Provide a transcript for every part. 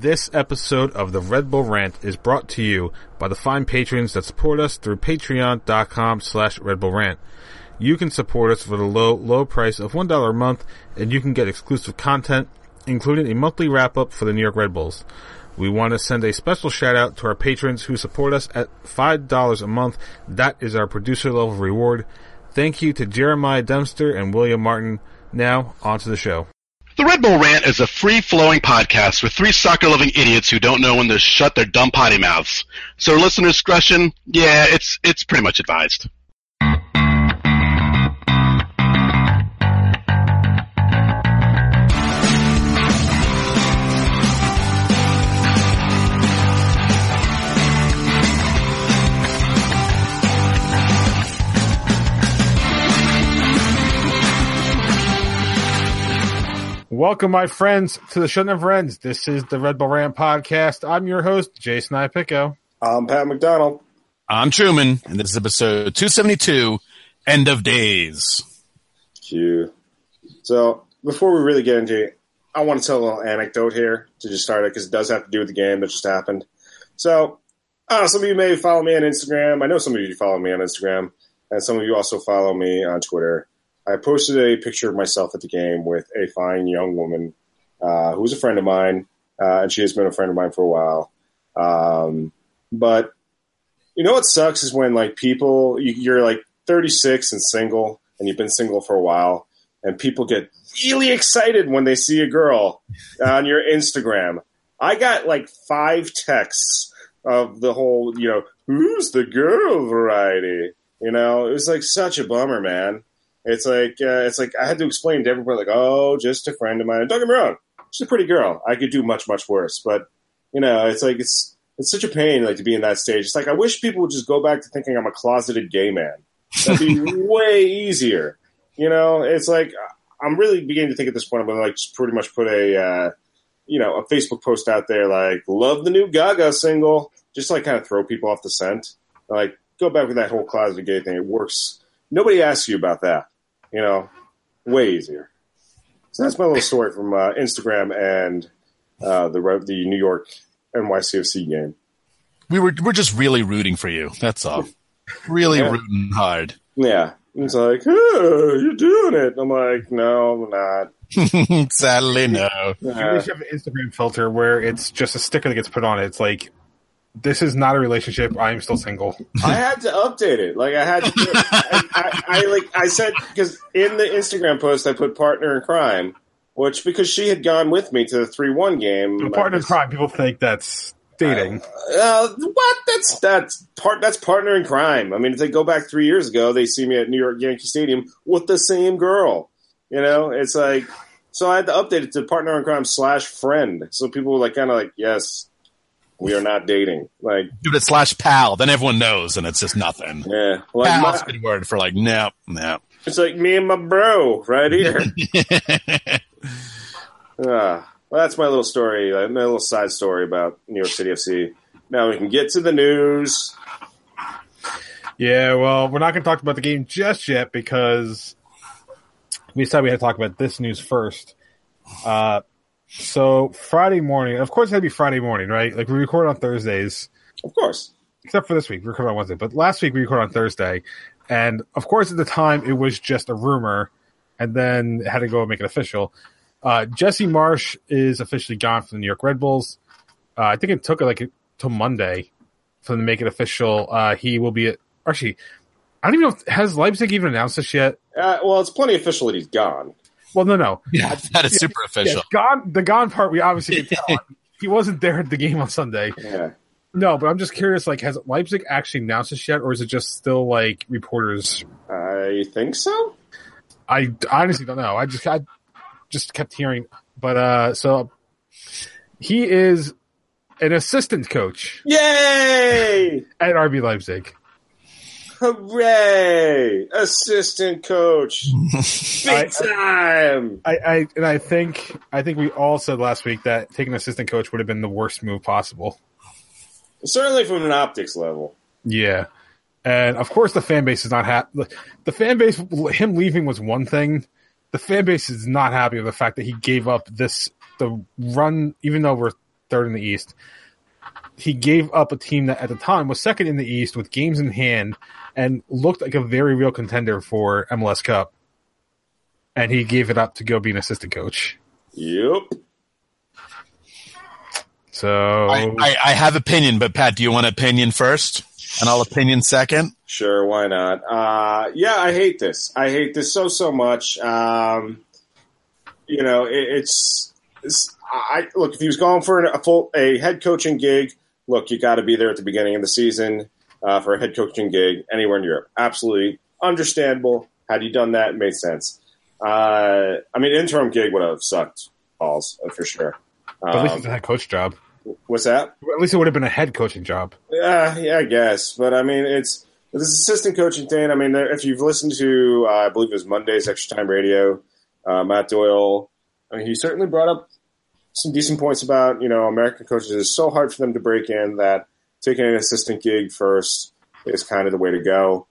This episode of the Red Bull Rant is brought to you by the fine patrons that support us through patreon.com slash Red Bull Rant. You can support us for the low, low price of $1 a month and you can get exclusive content, including a monthly wrap up for the New York Red Bulls. We want to send a special shout out to our patrons who support us at $5 a month. That is our producer level reward. Thank you to Jeremiah Dempster and William Martin. Now, on to the show. The Red Bull Rant is a free-flowing podcast with three soccer-loving idiots who don't know when to shut their dumb potty mouths. So listener discretion, yeah, it's it's pretty much advised. Welcome, my friends, to the Show Never Ends. This is the Red Bull Rant podcast. I'm your host, Jason Ipico. I'm Pat McDonald. I'm Truman, and this is episode 272, End of Days. Q. So, before we really get into it, I want to tell a little anecdote here to just start it because it does have to do with the game that just happened. So, uh, some of you may follow me on Instagram. I know some of you follow me on Instagram, and some of you also follow me on Twitter. I posted a picture of myself at the game with a fine young woman uh, who's a friend of mine, uh, and she has been a friend of mine for a while. Um, but you know what sucks is when like people you, you're like 36 and single, and you've been single for a while, and people get really excited when they see a girl on your Instagram. I got like five texts of the whole, you know, who's the girl variety. You know, it was like such a bummer, man. It's like uh, it's like I had to explain to everybody, like, oh, just a friend of mine. And don't get me wrong, she's a pretty girl. I could do much much worse, but you know, it's like it's it's such a pain, like to be in that stage. It's like I wish people would just go back to thinking I'm a closeted gay man. That'd be way easier. You know, it's like I'm really beginning to think at this point I'm gonna like just pretty much put a uh, you know a Facebook post out there like love the new Gaga single, just to, like kind of throw people off the scent. Like go back with that whole closeted gay thing. It works. Nobody asks you about that you know, way easier. So that's my little story from uh, Instagram and uh, the the New York NYCFC game. We were we're just really rooting for you. That's all. Really Yeah. rooting hard. Yeah, it's like, oh, you're doing it. I'm like, no, I'm not. Sadly, no. You guys have an Instagram filter where it's just a sticker that gets put on it. It's like, this is not a relationship. I am still single. I had to update it. Like I had to. I, I, I like I said because in the Instagram post I put partner in crime, which because she had gone with me to the three one game. The partner in crime, people think that's dating. Uh, what? That's that's part. That's partner in crime. I mean, if they go back three years ago, they see me at New York Yankee Stadium with the same girl. You know, it's like so. I had to update it to partner in crime slash friend, so people were like, kind of like, yes, we are not dating. Like, dude, it slash pal, then everyone knows, and it's just nothing. yeah, like Pal's my, a good word for like, no, no. it's like me and my bro right here. Ah, well, that's my little story, uh, my little side story about New York City FC. Now we can get to the news. Yeah, well, we're not going to talk about the game just yet because we decided we had to talk about this news first. Uh, so Friday morning, of course, it had to be Friday morning, right? Like we record on Thursdays, Of course. except for this week. We record on Wednesday, but last week we record on Thursday, and of course, at the time it was just a rumor, and then had to go and make it official. Uh, Jesse Marsch is officially gone from the New York Red Bulls. Uh, I think it took like till Monday for them to make it official. Uh, he will be at, actually. I don't even know if has Leipzig even announced this yet. Uh, well, it's plenty official that he's gone. Well, no, no. Yeah, that is super Yeah, official. gone. The gone part we obviously can tell. he wasn't there at the game on Sunday. Yeah. No, but I'm just curious. Like, has Leipzig actually announced this yet, or is it just still like reporters? I think so. I honestly don't know. I just I just kept hearing, but uh, so he is an assistant coach Yay! at RB Leipzig. Hooray! Assistant coach. Big time. I, I and I think I think we all said last week that taking an assistant coach would have been the worst move possible. Certainly from an optics level. Yeah. And of course, the fan base is not happy. The fan base, him leaving was one thing. The fan base is not happy with the fact that he gave up this, the run, even though we're third in the East. He gave up a team that at the time was second in the East with games in hand and looked like a very real contender for MLS Cup. And he gave it up to go be an assistant coach. Yep. So I, I, I have opinion, but Pat, do you want opinion first, and I'll opinion second? Sure, why not? Uh, yeah, I hate this. I hate this so so much. Um, you know, it, it's, it's I look if he was going for a full a head coaching gig. Look, you got to be there at the beginning of the season uh, for a head coaching gig anywhere in Europe. Absolutely understandable. Had you done that, it made sense. Uh, I mean, interim gig would have sucked balls uh, for sure. but at least Um, it's a head coach job. what's that? At least it would have been a head coaching job. Yeah, yeah, I guess. But I mean, it's this assistant coaching thing. I mean, there, if you've listened to, uh, I believe it was Monday's Extra Time Radio, uh, Matt Doyle, I mean, he certainly brought up some decent points about you know American coaches. It's so hard for them to break in that taking an assistant gig first is kind of the way to go.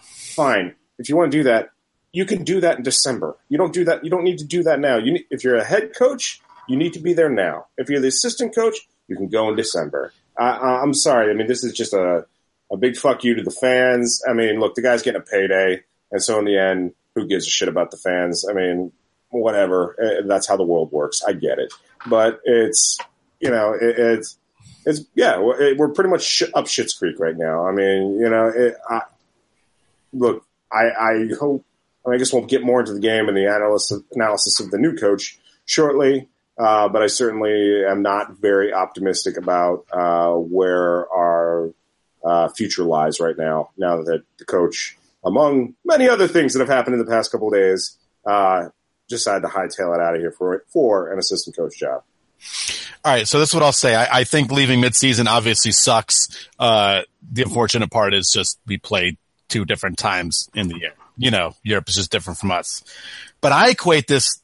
Fine, if you want to do that, you can do that in December. You don't do that. You don't need to do that now. You need, if you're a head coach, you need to be there now. If you're the assistant coach, you can go in December. I, I'm sorry. I mean, this is just a a big fuck you to the fans. I mean, look, the guy's getting a payday, and so in the end, who gives a shit about the fans? I mean, whatever. Eh, That's how the world works. I get it, but it's you know, it, it's it's yeah, we're we're pretty much up Shit's Creek right now. I mean, you know, it, I, look, I, I hope. I guess we'll get more into the game and the analysis analysis of the new coach shortly. Uh, but I certainly am not very optimistic about uh, where our uh, future lies right now. Now that the coach, among many other things that have happened in the past couple days, uh, decided to hightail it out of here for for an assistant coach job. All right, so this is what I'll say. I, I think leaving midseason obviously sucks. Uh, the unfortunate part is just we played two different times in the year. You know, Europe is just different from us. But I equate this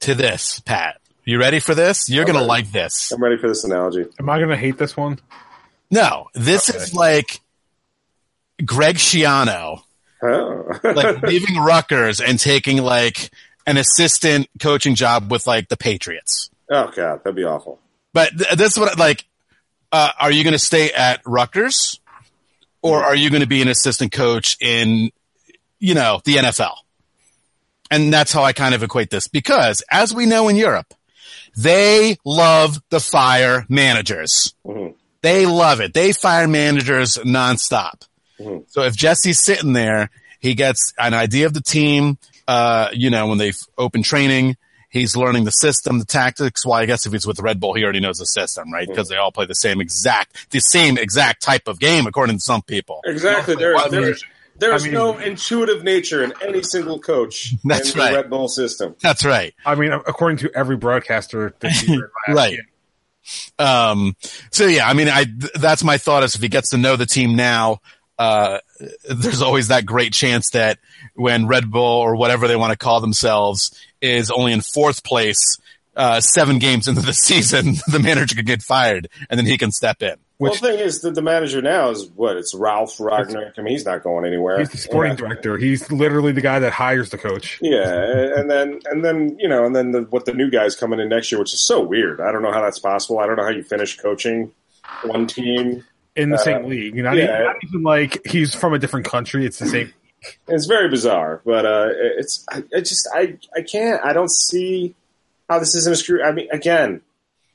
to this, Pat. You ready for this? You're going to like this. I'm ready for this analogy. Am I going to hate this one? No, this Okay. is like Greg Schiano, Oh. like leaving Rutgers and taking like an assistant coaching job with like the Patriots. Oh god, that'd be awful. But th- this is what like, uh, are you going to stay at Rutgers, or are you going to be an assistant coach in, you know, the NFL? And that's how I kind of equate this because, as we know in Europe, they love the fire managers. Mhm. They love it. They fire managers nonstop. Mhm. So if Jesse's sitting there, he gets an idea of the team. Uh, you know, when they open training, he's learning the system, the tactics. Well, I guess if he's with Red Bull, he already knows the system, right? Because they all play the same exact, the same exact type of game, according to some people. Exactly. There, I mean- there, there's I mean- no intuitive nature in any single coach That's in right. the Red Bull system. That's right. I mean, according to every broadcaster this year, Right. year. Um, so yeah, I mean, I, th- that's my thought is if he gets to know the team now, uh, there's always that great chance that when Red Bull or whatever they want to call themselves is only in fourth place, uh, seven games into the season, the manager could get fired and then he can step in. well, the thing is that the manager now is what? It's Ralf Rangnick. I mean, he's not going anywhere. He's the sporting yeah. director. He's literally the guy that hires the coach. Yeah, and then and then you know, and then the, what the new guys coming in next year, which is so weird. I don't know how that's possible. I don't know how you finish coaching one team. In the Uh, same league. You're not, yeah. even, not even like he's from a different country. It's the same. It's very bizarre, but uh, it's I, I just I I can't I don't see how this isn't a screw. I mean, again,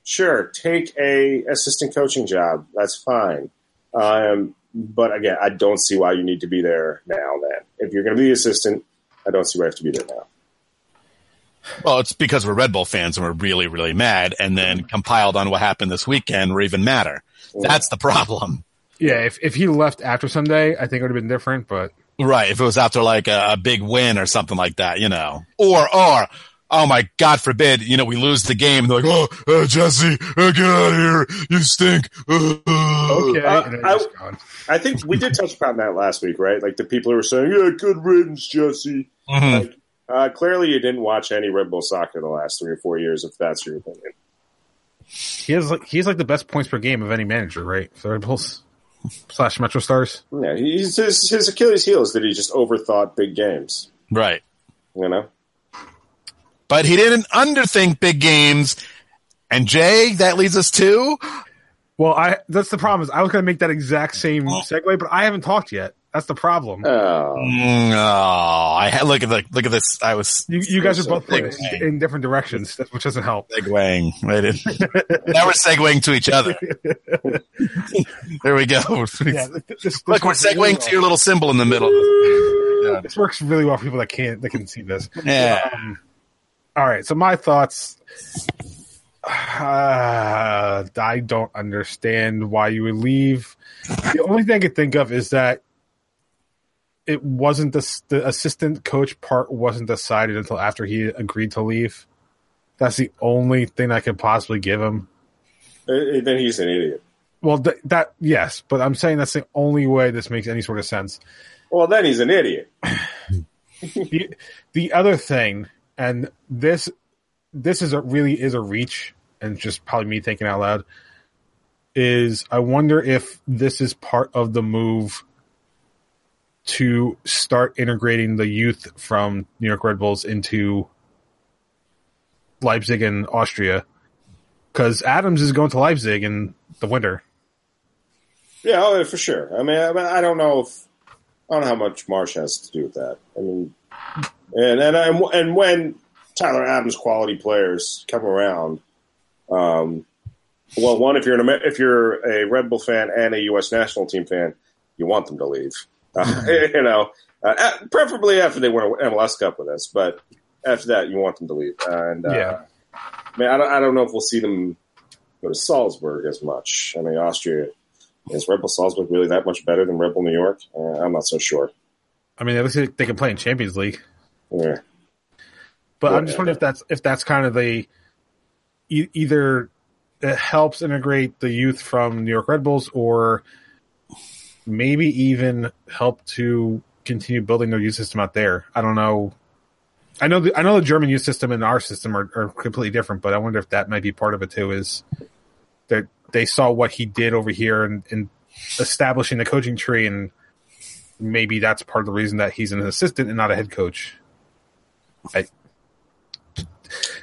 sure, take a assistant coaching job. That's fine. Um, but again, I don't see why you need to be there now. Then, if you're going to be the assistant, I don't see why you have to be there now. Well, it's because we're Red Bull fans and we're really, really mad. And then compiled on what happened this weekend, we're even madder. That's the problem. Yeah, if, if he left after Sunday, I think it would have been different, but Right. If it was after like a, a big win or something like that, you know, or, or, oh my God forbid, you know, we lose the game. They're like, oh, uh, Jesse, uh, get out of here. You stink. Uh, okay. Uh, I- I think we did touch upon that last week, right? Like the people who were saying, "Yeah, good riddance, Jesse." mhm. Like, uh, clearly, you didn't watch any Red Bull soccer the last three or four years, if that's your opinion. He has like he's like the best points per game of any manager, right? So Red Bulls slash Metro Stars. Yeah, he's his, his Achilles' heel is that he just overthought big games. Right. You know, But he didn't underthink big games. And Jay, that leads us to Well, I that's the problem is I was going to make that exact same oh. segue, but I haven't talked yet. That's the problem. Oh, Mm, oh, I had, look at the look at this. I was you you guys are both pointing big. in different directions, which doesn't help. segueing. I didn't- now we're segueing to each other. there we go. Yeah, this, this Look, we're works really well. to your little symbol in the middle. This works really well for people that can't that can see this. Yeah. Um, all right, so my thoughts. Uh, I don't understand why you would leave. The only thing I could think of is that it wasn't the the assistant coach part wasn't decided until after he agreed to leave. That's the only thing I could possibly give him. Uh, then he's an idiot. Well, th- that yes, but I'm saying that's the only way this makes any sort of sense. Well, then he's an idiot. the, the other thing, and this this is a really is a reach, and just probably me thinking out loud, is I wonder if this is part of the move to start integrating the youth from New York Red Bulls into Leipzig and Austria, because Adams is going to Leipzig in the winter. Yeah, oh, for sure. I mean, I, I don't know if I don't know how much Marsch has to do with that. I mean, and and and, and when Tyler Adams quality players come around, um, well, one if you're an if you're a Red Bull fan and a U.S. national team fan, you want them to leave. Uh, you know, uh, preferably after they win an MLS Cup with us, but after that, you want them to leave. And uh, Yeah. I mean, I don't, I don't know if we'll see them go to Salzburg as much. I mean, Austria is Red Bull Salzburg really that much better than Red Bull New York? Uh, I'm not so sure. I mean, it looks like they can play in Champions League. Yeah. But Yeah. I'm just wondering if that's if that's kind of the e- either it helps integrate the youth from New York Red Bulls, or maybe even help to continue building their youth system out there. I don't know. I know the, I know the German youth system and our system are, are completely different, but I wonder if that might be part of it too. Is that they saw what he did over here and, and establishing the coaching tree, and maybe that's part of the reason that he's an assistant and not a head coach. I,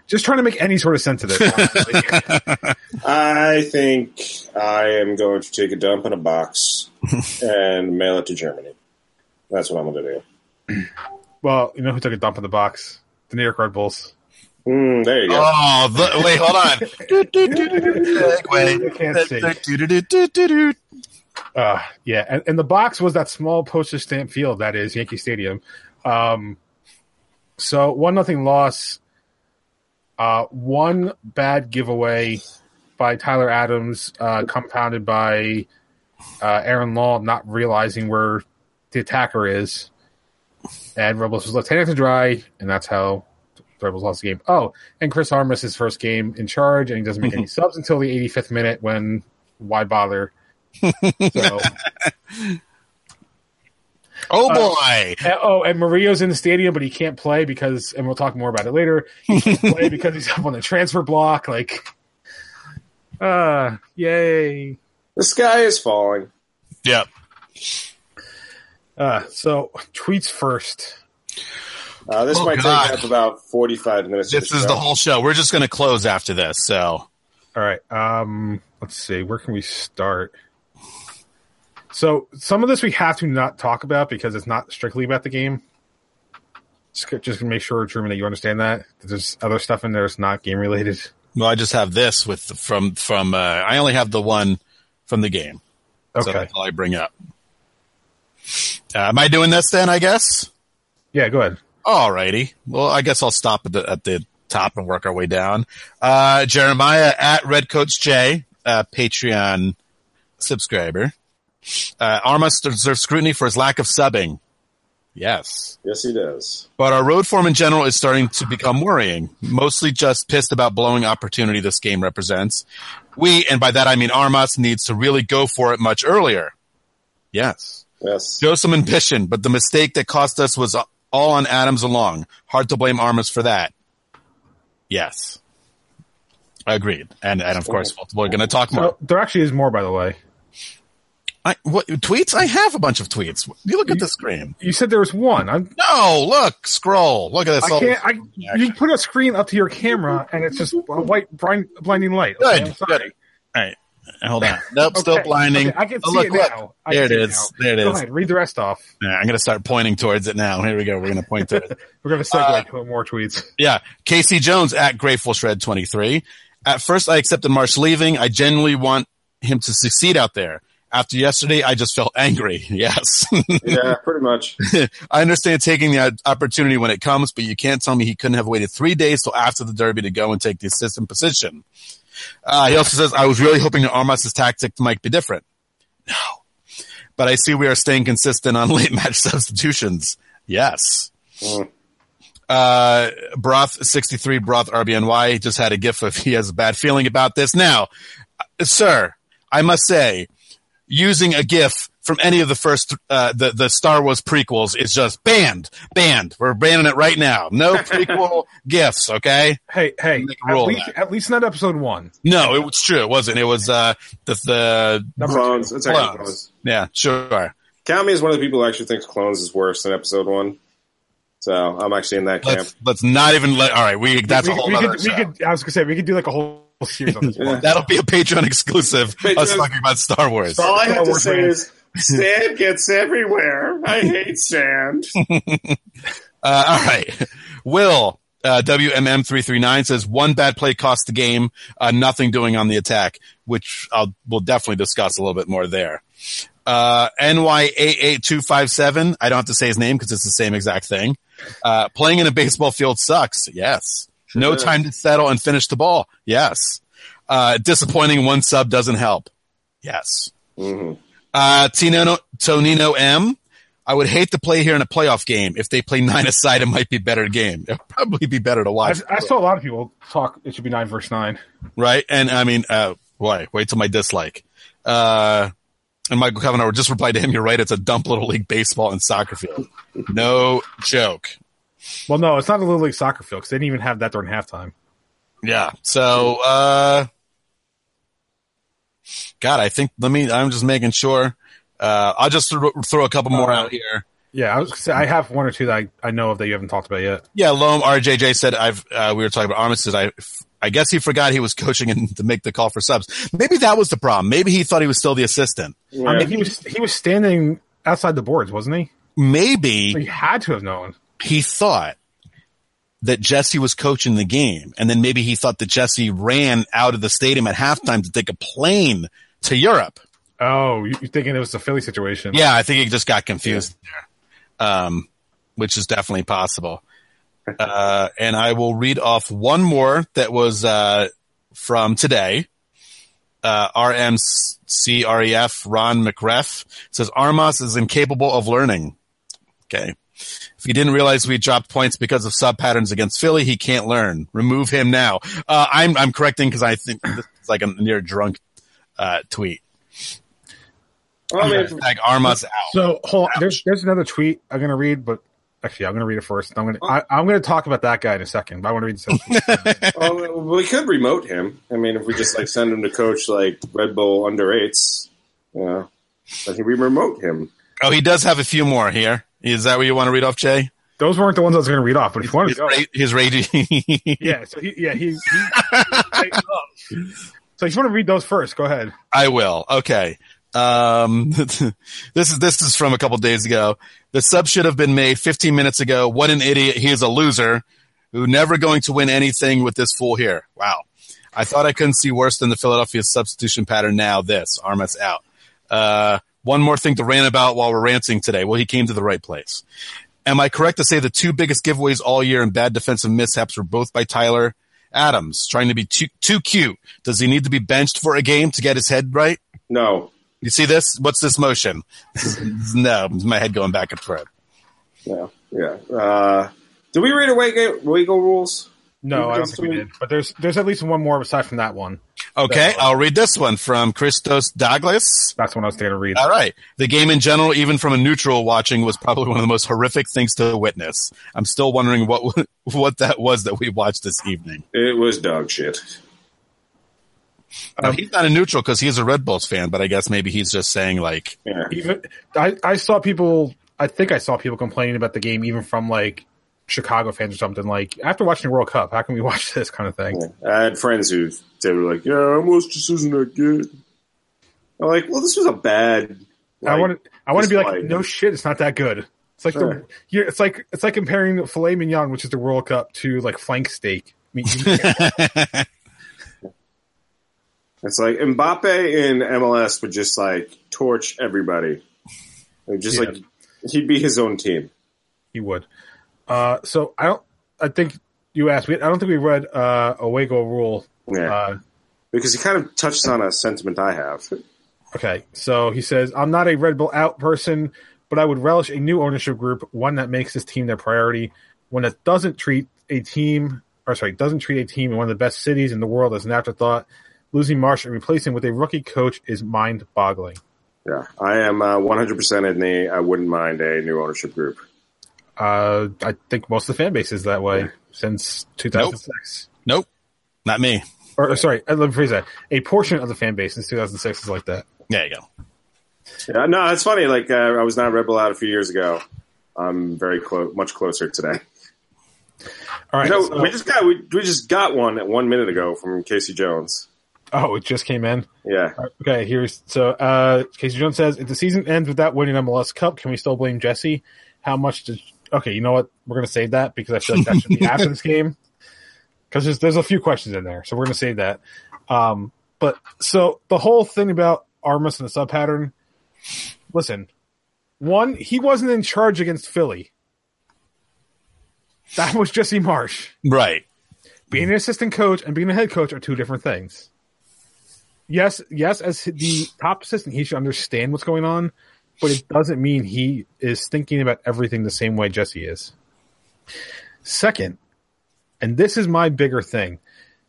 just trying to make any sort of sense of this. I think I am going to take a dump in a box and mail it to Germany. That's what I'm going to do. well, you know who took a dump in the box? The New York Red Bulls. Mm, there you go. Oh, the, wait, hold on. I can't see. Uh, yeah, and, and the box was that small postage stamp field that is Yankee Stadium. Um, so one nothing loss. Uh, one bad giveaway by Tyler Adams, uh, compounded by uh, Aaron Long not realizing where the attacker is, and Robles was left hanging to dry, and that's how the Rebels lost the game. Oh, and Chris Armas his first game in charge, and he doesn't make any subs until the 85th minute. When why bother? So. Oh boy. Uh, oh, and Mario's in the stadium, but he can't play because, and we'll talk more about it later. He can't play because he's up on the transfer block. Like, uh, yay! The sky is falling. Yep. Uh, so tweets first. Uh, this Oh, might God. take up about 45 minutes. of This is the whole show. We're just going to close after this. So, All right. Um, let's see. Where can we start? So some of this we have to not talk about because it's not strictly about the game. Just, just to make sure, Truman, that you understand that there's other stuff in there that's not game related. well, I just have this with from from. Uh, I only have the one from the game. So Okay. that's all I bring up. Uh, am I doing this then? I guess. Yeah. Go ahead. Alrighty. Well, I guess I'll stop at the, at the top and work our way down. Uh, Jeremiah at Red Coach J, uh, Patreon subscriber. Uh, Armas deserves scrutiny for his lack of subbing. Yes. Yes, he does. But our road form in general is starting to become worrying. Mostly just pissed about blowing opportunity this game represents. We, and by that I mean Armas, needs to really go for it much earlier. Yes. Yes. Show some ambition, but the mistake that cost us was all on Adams along. Hard to blame Armas for that. Yes. Agreed. And, and of course, we're going to talk more. So there actually is more, by the way. I, what tweets? I have a bunch of tweets. You look at the screen. You said there was one. I'm, No, look, scroll. Look at this. I can't. I, you put a screen up to your camera, and it's just a white blind, blinding light. Okay, Good, good. All right, hold on. Nope, still blinding. okay, I can Oh, see look, it look. now. I There it is. it see is. now. There it Go is. ahead, read the rest off. Yeah, I'm gonna start pointing towards it now. Here we go. We're gonna point to it. We're gonna segue uh, to more tweets. Yeah, Casey Jones at Grateful Shred 23. At first, I accepted Marsch leaving. I genuinely want him to succeed out there. After yesterday, I just felt angry. Yes. Yeah, pretty much. I understand taking the opportunity when it comes, but you can't tell me he couldn't have waited three days till after the Derby to go and take the assistant position. Uh, he also says, I was really hoping that Armas' tactic might be different. No. But I see we are staying consistent on late match substitutions. Yes. Mm. Uh, Broth 63 Broth RBNY just had a gif of he has a bad feeling about this. Now, uh, sir, I must say, using a gif from any of the first, uh, the, the Star Wars prequels is just banned, banned. We're banning it right now. No prequel gifs, okay? Hey, hey, at least, at least not episode one. No, it was true. It wasn't. It was, uh, the, the, Number Clones. It's Clones. clones. yeah, sure. Count me as one of the people who actually thinks clones is worse than episode one. So I'm actually in that camp. Let's, let's not even let, all right, we, that's we, a whole we other could, we could, I was gonna say we could do like a whole series on this one. That'll be a Patreon exclusive. Patreon- Us talking about Star Wars. All I have to Wars say fans. is sand gets everywhere. I hate sand. Uh, all right. Will, uh, WMM339 says one bad play cost the game, uh, nothing doing on the attack, which I'll, we'll definitely discuss a little bit more there. Uh, NY88257, I don't have to say his name because it's the same exact thing. Uh, playing in a baseball field sucks. Yes. No does. time to settle and finish the ball. Yes. Uh, disappointing one sub doesn't help. Yes. hmm Uh, Tino, Tonino M. I would hate to play here in a playoff game. If they play nine aside, it might be a better game. It'll probably be better to I, watch, I saw a lot of people talk. It should be nine versus nine. right? And I mean, uh, boy, wait till my dislike. Uh, and Michael Kavanaugh just replied to him, you're right. It's a dump little league baseball and soccer field. No joke. Well, no, it's not a little league soccer field because they didn't even have that during halftime. Yeah. So, uh, God, I think, let me, I'm just making sure. Uh, I'll just throw, throw a couple more out here. Yeah, I was say, I have one or two that I, I know of that you haven't talked about yet. Yeah, Loam RJJ said I've uh, we were talking about Armistice. I I guess he forgot he was coaching and to make the call for subs. Maybe that was the problem. Maybe he thought he was still the assistant. Yeah. I mean, he was he was standing outside the boards, wasn't he? Maybe He had to have known. He thought that Jesse was coaching the game, and then maybe he thought that Jesse ran out of the stadium at halftime to take a plane to Europe. Oh, you- you're thinking it was a Philly situation? Yeah, I think he just got confused there, um, which is definitely possible. Uh, and I will read off one more that was uh, from today. Uh, RMCREF Ron McRef says Armas is incapable of learning. Okay. If he didn't realize we dropped points because of sub patterns against Philly, he can't learn. Remove him now. Uh, I'm I'm correcting because I think it's like a near drunk uh, tweet. Well, I mean, Like Armas out. So hold on. There's there's another tweet I'm gonna read, but actually I'm gonna read it first. I'm gonna I, I'm gonna talk about that guy in a second. But I want to read this. well, we could remote him. I mean, if we just like send him to coach like Red Bull under eights, you know, then we remote him. Oh, he does have a few more here. Is that what you want to read off, Jay? Those weren't the ones I was gonna read off, but if you want to go, his raging. yeah. So he, yeah, he. he so if you want to read those first, go ahead. I will. Okay. Um, this is this is from a couple days ago. The sub should have been made 15 minutes ago. What an idiot! He is a loser who never going to win anything with this fool here. Wow. I thought I couldn't see worse than the Philadelphia substitution pattern. Now this Armas out. Uh, one more thing to rant about while we're ranting today. Well, he came to the right place. Am I correct to say the two biggest giveaways all year and bad defensive mishaps were both by Tyler Adams, trying to be too too cute? Does he need to be benched for a game to get his head right? No, You see this? What's this motion? no, my head going back and forth. yeah, yeah. Uh, did we read away Wiggle rules? No, I don't think we did. But there's there's at least one more aside from that one. Okay, I'll read this one from Christos Douglas. That's one I was going to read. All right. The game in general, even from a neutral watching, was probably one of the most horrific things to witness. I'm still wondering what what that was that we watched this evening. It was dog shit. Now, he's not a neutral because he's a Red Bulls fan, but I guess maybe he's just saying like, Yeah. even I, I saw people I think I saw people complaining about the game even from like Chicago fans or something like after watching the World Cup, how can we watch this kind of thing? I had friends who they were like, "Yeah, almost just isn't that good." I'm like, "Well, this was a bad." I want to I want to be like, dislike. no shit, it's not that good. It's like the Sure. you're, it's like it's like comparing filet mignon, which is the World Cup, to like flank steak. I mean, It's like Mbappe in MLS would just like torch everybody. Just Yeah. like he'd be his own team. he would. Uh, so I don't. I think you asked me. I don't think we read uh, goal rule. Yeah, Uh, because he kind of touches on a sentiment I have. Okay, so he says, I'm not a Red Bull out person, but I would relish a new ownership group, one that makes this team their priority, one that doesn't treat a team, or sorry, doesn't treat a team in one of the best cities in the world as an afterthought. Losing Marsch and replacing with a rookie coach is mind boggling. Yeah, I am uh, 100% in the. I wouldn't mind a new ownership group. Uh, I think most of the fan base is that way since 2006. nope, not me. Or, or sorry, uh, let me phrase that. A portion of the fan base since 2006 is like that. There you go. Yeah, no, it's funny. Like uh, I was not Rebel out a few years ago. I'm very close, much closer today. All right. You know, so- we just got we, we just got one one minute ago from Casey Jones. oh, it just came in. Yeah, Okay, here's so uh Casey Jones says if the season ends without winning MLS Cup, can we still blame Jesse? How much does okay, you know what? We're gonna save that because I feel like that should be after this game. Because there's there's a few questions in there. So we're gonna save that. Um but so the whole thing about Armas and the sub pattern, listen, one, he wasn't in charge against Philly. That was Jesse Marsch Right. being an assistant coach and being a head coach are two different things. Yes, yes, as the top assistant, he should understand what's going on, but it doesn't mean he is thinking about everything the same way Jesse is. Second, and this is my bigger thing.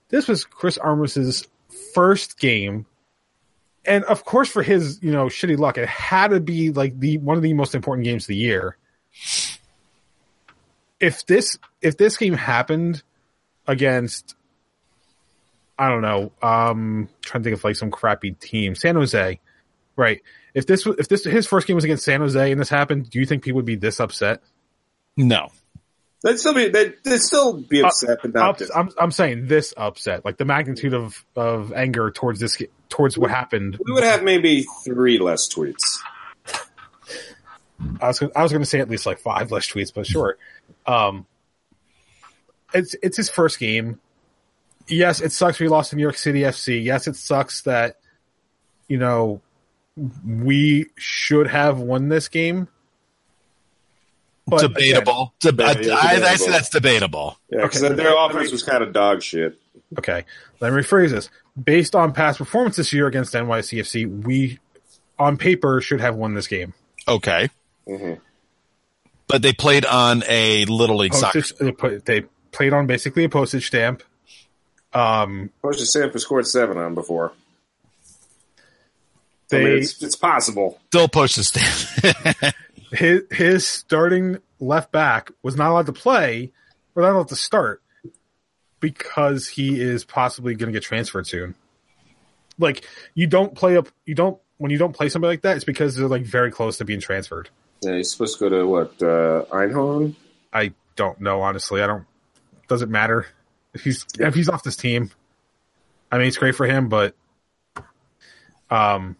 This was Chris Armas's first game. And of course, for his, you know, shitty luck, it had to be like the one of the most important games of the year. If this if this game happened against I don't know, um trying to think of like some crappy team. San Jose. Right. If this if this his first game was against San Jose and this happened, do you think people would be this upset? No. they'd still be they'd, they'd still be upset, but not. Ups, this. I'm I'm saying this upset, like the magnitude of of anger towards this towards what happened. we would have maybe three less tweets. I was gonna- I was going to say at least like five less tweets, but sure. Um, it's it's his first game. Yes, it sucks we lost to New York City FC. Yes, it sucks that you know we should have won this game. But debatable. Deb- I, Yeah, I, I say that's debatable. Yeah, because Okay. their offense was kind of dog shit. okay, let me rephrase this. Based on past performance this year against NYCFC, we on paper should have won this game. Okay. Mhm. But they played on a little league soccer. Postage, they, put, they played on basically a postage stamp. Um, Coach Sanford scored seven on before. I mean, it's, it's possible. Still push the stand. his his starting left back was not allowed to play or not allowed to start because he is possibly going to get transferred soon. Like you don't play up, you don't when you don't play somebody like that, it's because they're like very close to being transferred. Yeah, he's supposed to go to what uh, Einhorn. I don't know honestly. I don't. Doesn't matter if he's if he's off this team. I mean, it's great for him, but um.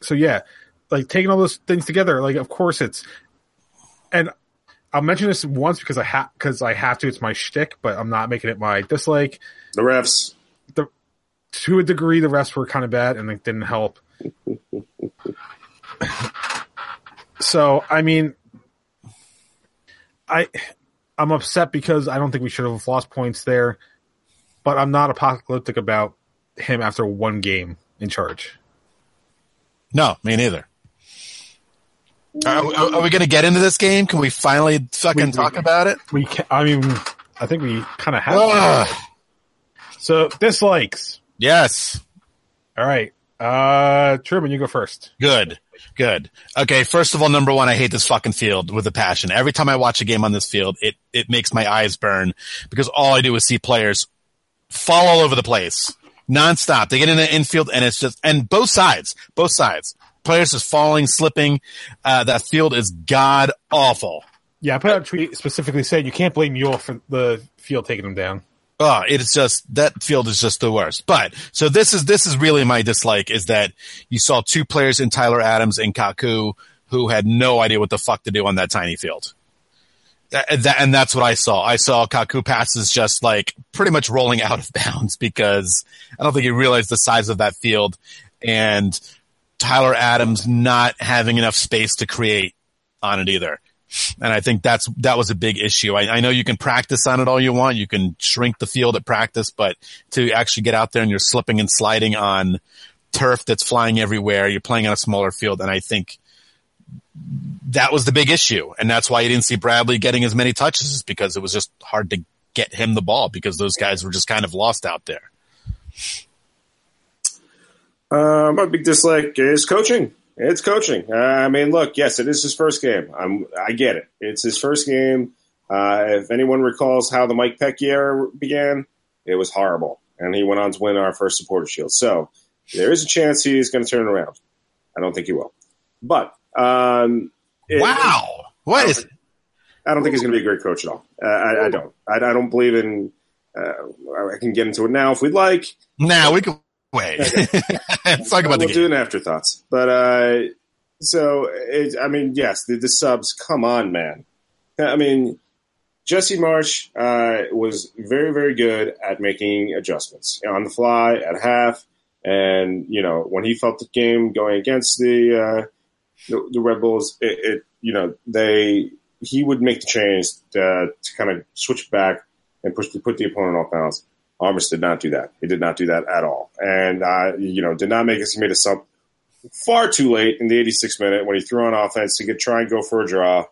So yeah, like taking all those things together, like of course it's, and I'll mention this once because I have because I have to. It's my shtick, but I'm not making it my dislike. The refs. the To a degree, the refs were kind of bad and it didn't help. so I mean, I I'm upset because I don't think we should have lost points there, but I'm not apocalyptic about him after one game in charge. No, me neither. Are, are- are we going to get into this game? Can we finally fucking We- talk about it? We can, I mean, I think we kind of have. Ugh. So dislikes. yes. All right, uh, Truman, you go first. Good. Good. Okay. First of all, number one, I hate this fucking field with a passion. Every time I watch a game on this field, it, it makes my eyes burn because all I do is see players fall all over the place. Nonstop. They get in the infield and it's just, and both sides, both sides, players just falling, slipping. Uh, that field is god awful. Yeah, I put out a tweet specifically saying you can't blame Muyl for the field taking them down. Oh, it's just that field is just the worst. But so this is this is really my dislike is that you saw two players in Tyler Adams and Kaku who had no idea what the fuck to do on that tiny field. That, that, and that's what I saw. I saw Kaku passes just like pretty much rolling out of bounds because I don't think he realized the size of that field and Tyler Adams not having enough space to create on it either. And I think that's, that was a big issue. I, I know you can practice on it all you want. You can shrink the field at practice, but to actually get out there and you're slipping and sliding on turf that's flying everywhere, you're playing on a smaller field. And I think that was the big issue. And that's why you didn't see Bradley getting as many touches because it was just hard to get him the ball because those guys were just kind of lost out there. Uh, my big dislike is coaching. It's coaching. Uh, I mean, look, yes, it is his first game. I'm, I get it. It's his first game. Uh, if anyone recalls how the Mike Petke era began, it was horrible. And he went on to win our first supporter shield. So there is a chance he's going to turn around. I don't think he will. But, um, it, wow. What is, I don't think he's going to be a great coach at all. Uh, I, I, don't. I, I, don't believe in. Uh, I can get into it now if we'd like. Now we can wait. Let's talk about we'll the do an afterthoughts. But uh, so it, I mean, yes, the, the subs. Come on, man. I mean, Jesse Marsch uh, was very, very good at making adjustments on the fly at half, and you know when he felt the game going against the uh, the, the Red Bulls, it, it you know they he would make the change to, to kind of switch back and push to put the opponent off balance. Armas did not do that. He did not do that at all, and uh, you know did not make us. He made a sub far too late in the 86th minute when he threw on offense to get try and go for a draw.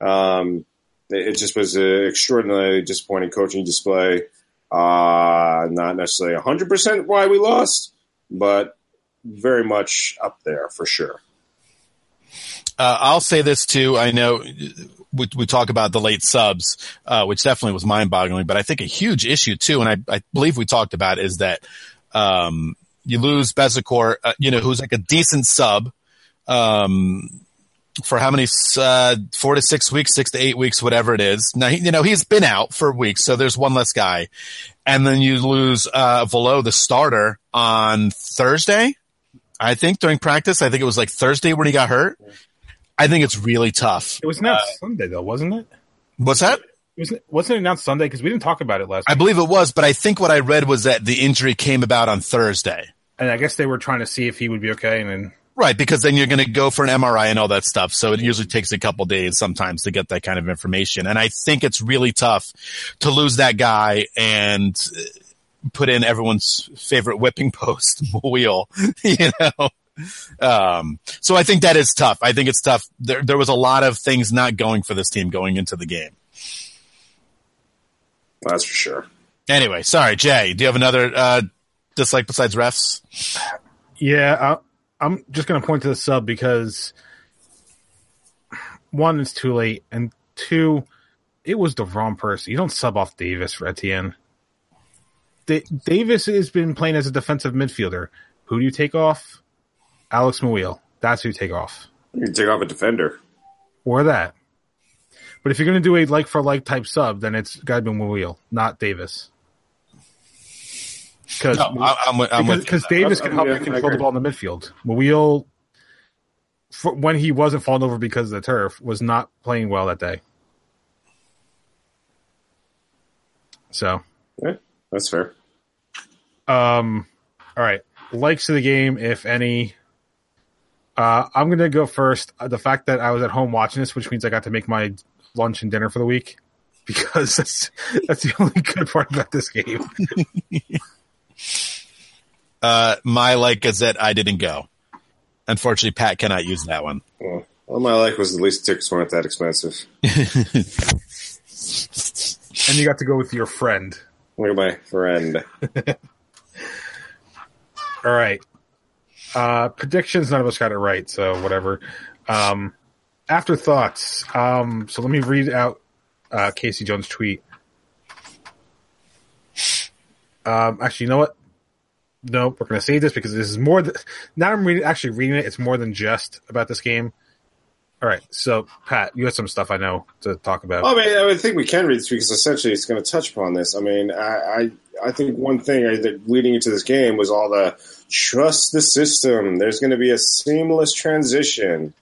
Um, it, it just was an extraordinarily disappointing coaching display. Uh, not necessarily 100% why we lost, but very much up there for sure. Uh, I'll say this too. I know we, we talk about the late subs, uh, which definitely was mind boggling, but I think a huge issue too, and I, I believe we talked about is that, um, you lose Bezecourt, uh, you know, who's like a decent sub, um, for how many, uh, four to six weeks, six to eight weeks, whatever it is. Now, he, you know, he's been out for weeks, so there's one less guy. And then you lose, uh, Valot, the starter on Thursday. I think during practice, I think it was like Thursday when he got hurt. I think it's really tough. It was announced Sunday though, wasn't it? What's that? It was, wasn't it announced Sunday? Because we didn't talk about it last I week. believe it was, but I think what I read was that the injury came about on Thursday. And I guess they were trying to see if he would be okay. And then, Right, because then you're going to go for an MRI and all that stuff. So it usually takes a couple days sometimes to get that kind of information. And I think it's really tough to lose that guy and uh, put in everyone's favorite whipping post wheel, you know? Um, so I think that is tough. I think it's tough. There, there was a lot of things not going for this team going into the game. That's for sure. Anyway, sorry, Jay, do you have another, uh, dislike besides refs? yeah, I, I'm just going to point to the sub because one, it's too late. And two, it was the wrong person. You don't sub off Davis for Etienne. Da- Davis has been playing as a defensive midfielder. Who do you take off? Alex Muyl. That's who you take off. You can take off a defender. Or that. But if you're going to do a like for like type sub, then it's got to be Muyl, not Davis. Because No, I, I'm, I'm with because Davis I'm- can help yeah, you I control the ball in the midfield. Muyl, for, when he wasn't falling over because of the turf, was not playing well that day. So, Yeah, that's fair. um, all right, likes of the game, if any. Uh, I'm gonna go first. Uh, The fact that I was at home watching this, which means I got to make my lunch and dinner for the week, because that's that's the only good part about this game. Uh, my like is that I didn't go. Unfortunately, Pat cannot use that one. Well, all my life was at least tickets weren't that expensive. And you got to go with your friend. Look at my friend. All right. Uh, predictions, none of us got it right, so whatever. Um, afterthoughts. Um, so let me read out uh, Casey Jones' tweet. Um, actually, you know what? no, we're going to save this because this is more. Th- now I'm reading, actually reading it. It's more than just about this game. All right, so Pat, you had some stuff I know to talk about. Well, I mean, I think we can read this because essentially it's going to touch upon this. I mean, I, I, I think one thing I, that leading into this game was all the trust the system. There's going to be a seamless transition,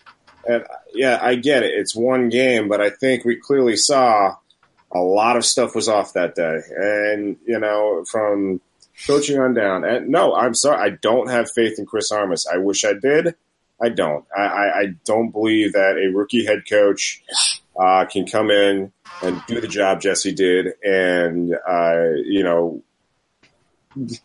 and yeah, I get it. It's one game, but I think we clearly saw a lot of stuff was off that day, and you know, from coaching on down. And no, I'm sorry, I don't have faith in Chris Armas. I wish I did. I don't. I, I, I don't believe that a rookie head coach uh, can come in and do the job Jesse did, and uh, you know,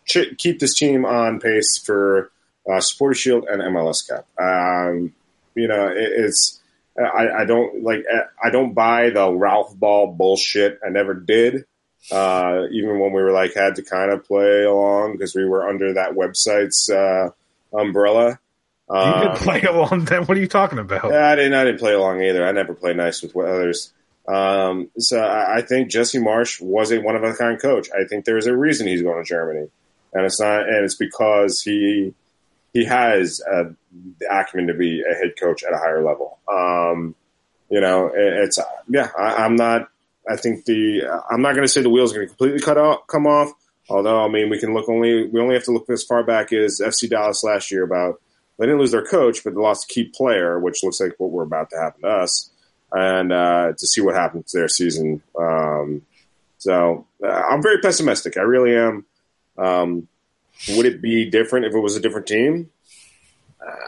ch- keep this team on pace for uh, Supporter Shield and MLS Cup. Um, you know, it, it's I, I don't like I don't buy the Ralf Ball bullshit. I never did. Uh, even when we were like had to kind of play along because we were under that website's uh, umbrella. you Um, didn't play along then. What are you talking about? yeah, I didn't. I didn't play along either. I never play nice with others. Um, so I, I think Jesse Marsch was a one of a kind coach. I think there's a reason he's going to Germany, and it's not, and it's because he he has the acumen to be a head coach at a higher level. Um, you know, it, it's yeah. I, I'm not. I think the I'm not going to say the wheels going to completely cut off, come off. Although I mean, we can look only we only have to look as far back as FC Dallas last year about they didn't lose their coach, but they lost a key player, which looks like what we're about to happen to us, and uh, to see what happens to their season. Um, so uh, I'm very pessimistic. I really am. Um, would it be different if it was a different team?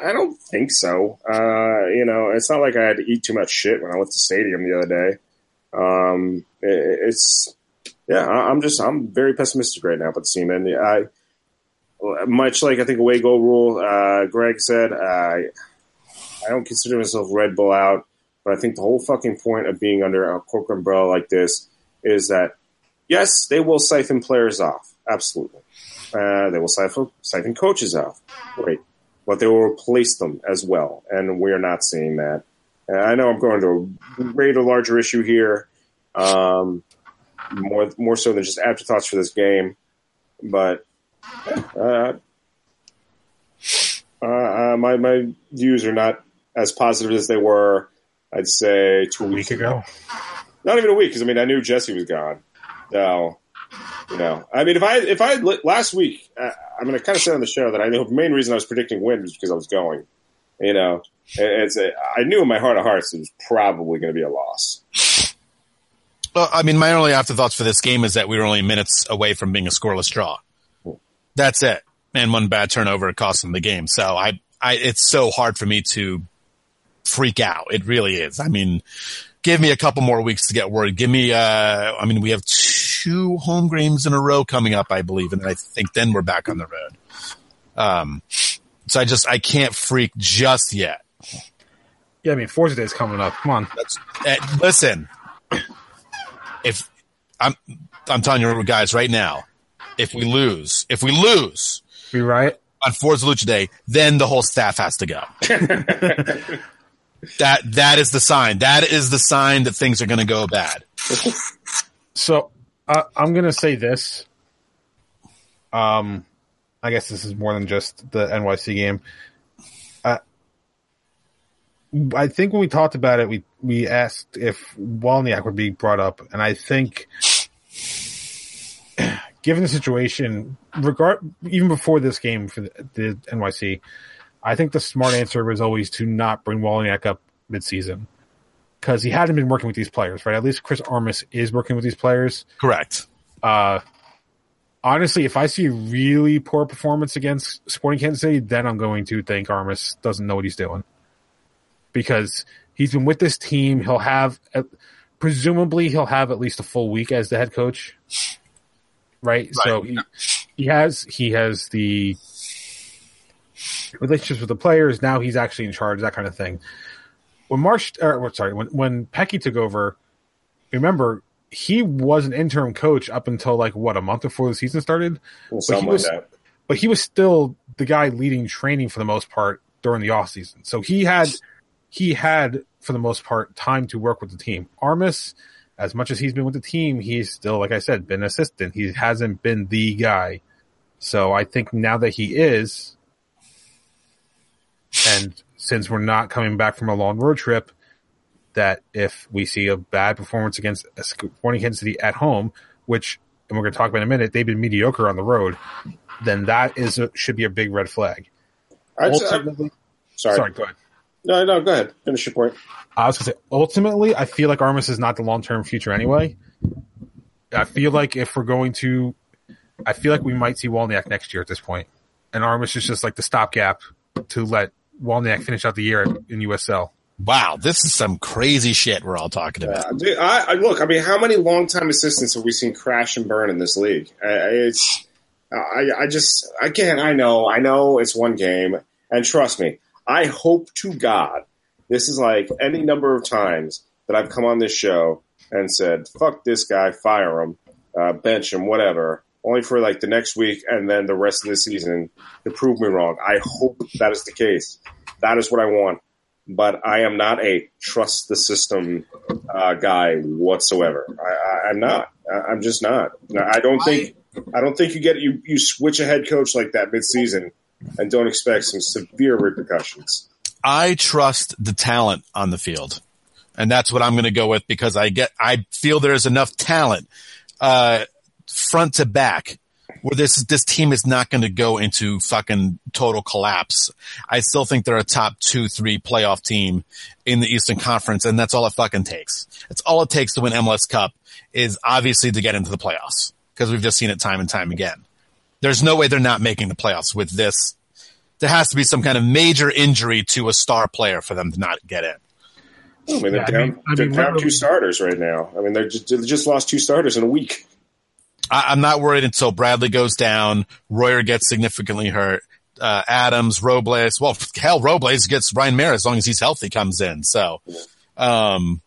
I don't think so. Uh, you know, it's not like I had to eat too much shit when I went to stadium the other day. Um, it, it's yeah, I, I'm just I'm very pessimistic right now about the team, and I much like I think away goal rule. Uh, Greg said, uh, I don't consider myself Red Bull out, but I think the whole fucking point of being under a corporate umbrella like this is that yes, they will siphon players off, absolutely. Uh, they will siphon siphon coaches off, great, but they will replace them as well, and we're not seeing that. Uh, I know I'm going to a greater, larger issue here, um, more more so than just afterthoughts for this game, but uh, uh, uh, my my views are not as positive as they were. I'd say two A weeks week ago. Not even a week because I mean I knew Jesse was gone. So you know, I mean if I if I last week uh, I'm going to kind of say on the show that I the main reason I was predicting win was because I was going. You know, It- it's a, I knew in my heart of hearts it was probably going to be a loss. Well, I mean, my only afterthoughts for this game is that we were only minutes away from being a scoreless draw. That's it. And one bad turnover cost them the game. So I, I, it's so hard for me to freak out. It really is. I mean, give me a couple more weeks to get worried. Give me, uh, I mean, we have two home games in a row coming up, I believe. And I think then we're back on the road. Um, so I just, I can't freak just yet. Yeah, I mean Forza Day is coming up. Come on. That's, uh, listen, if I'm, I'm telling you guys right now, if we lose, if we lose Be right. on Forza Lucha Day, then the whole staff has to go. that, that is the sign. That is the sign that things are going to go bad. So uh, I'm gonna say this. Um, I guess this is more than just the NYC game. I think when we talked about it, we we asked if Wolyniec would be brought up, and I think, given the situation, regard even before this game for the, the NYC, I think the smart answer was always to not bring Wolyniec up midseason because he hadn't been working with these players, right? At least Chris Armas is working with these players. Correct. Uh, honestly, if I see really poor performance against Sporting Kansas City, then I'm going to think Armas doesn't know what he's doing because he's been with this team. He'll have, uh, presumably, he'll have at least a full week as the head coach, right? So he, he has he has the relationships with the players. Now he's actually in charge, that kind of thing. When Marsch, or well, sorry, when when Petke took over, remember he was an interim coach up until like what a month before the season started, Something was- like that. but he was still the guy leading training for the most part during the off season. So he had he had for the most part time to work with the team. Armas, as much as he's been with the team, he's still like I said, been assistant. He hasn't been the guy So I think now that he is, and since we're not coming back from a long road trip, that if we see a bad performance against Sporting Kansas City at home, which and we're going to talk about in a minute, they've been mediocre on the road, then that is a, should be a big red flag. I, Ultimately, sorry. sorry, go ahead. No, no, go ahead. Finish your point. I was going to say, ultimately, I feel like Armas is not the long term future anyway. I feel like if we're going to, I feel like we might see Wolyniec next year at this point, and Armas is just like the stopgap to let Wolyniec finish out the year in USL. Wow, this is some crazy shit we're all talking about. Uh, dude, I, I, look, I mean, how many longtime assistants have we seen crash and burn in this league? Uh, it's, I, I just, again, I know, I know it's one game, and trust me, I hope to God this is like any number of times that I've come on this show and said, "Fuck this guy, fire him, uh, bench him, whatever." Only for like the next week and then the rest of the season to prove me wrong. I hope that is the case. That is what I want but I am not a trust the system uh, guy whatsoever. I, am not. I, am just not. I don't think. I don't think you get you you switch a head coach like that midseason and don't expect some severe repercussions. I trust the talent on the field, and that's what I'm going to go with because I get. I feel there's enough talent, uh, front to back where this this team is not going to go into fucking total collapse. I still think they're a top two, three playoff team in the Eastern Conference, and that's all it fucking takes. It's all it takes to win MLS Cup is obviously to get into the playoffs because we've just seen it time and time again. There's no way they're not making the playoffs with this. There has to be some kind of major injury to a star player for them to not get in. Oh, I mean, they're yeah, down, I mean, they're I mean, down two starters right now. I mean, they just, they just lost two starters in a week. I, am not worried until Bradley goes down, Royer gets significantly hurt, uh, Adams, Robles. Well, hell, Robles gets Ryan Meara as long as he's healthy comes in. So, um,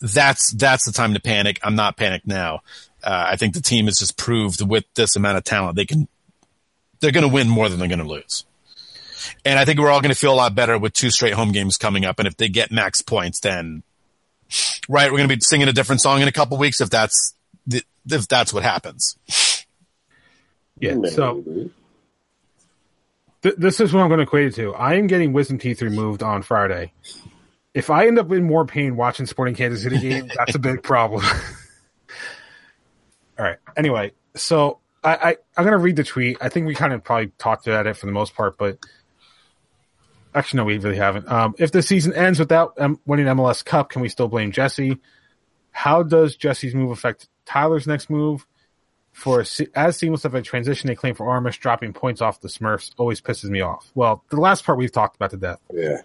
that's that's the time to panic. I'm not panicked now. Uh, I think the team has just proved with this amount of talent they can they're going to win more than they're going to lose. And I think we're all going to feel a lot better with two straight home games coming up. And if they get max points, then right, we're going to be singing a different song in a couple weeks if that's if that's what happens. Yeah. So th- this is what I'm going to equate it to. I am getting wisdom teeth removed on Friday. If I end up in more pain watching Sporting Kansas City game, that's a big problem. All right. Anyway, so I, I I'm going to read the tweet. I think we kind of probably talked about it for the most part, but actually, no, we really haven't. Um, if the season ends without um, winning MLS Cup, can we still blame Jesse? How does Jesse's move affect Tyler's next move? For as seamless of a transition they claim for Armas, dropping points off the Smurfs always pisses me off. Well, the last part we've talked about to death. Yeah.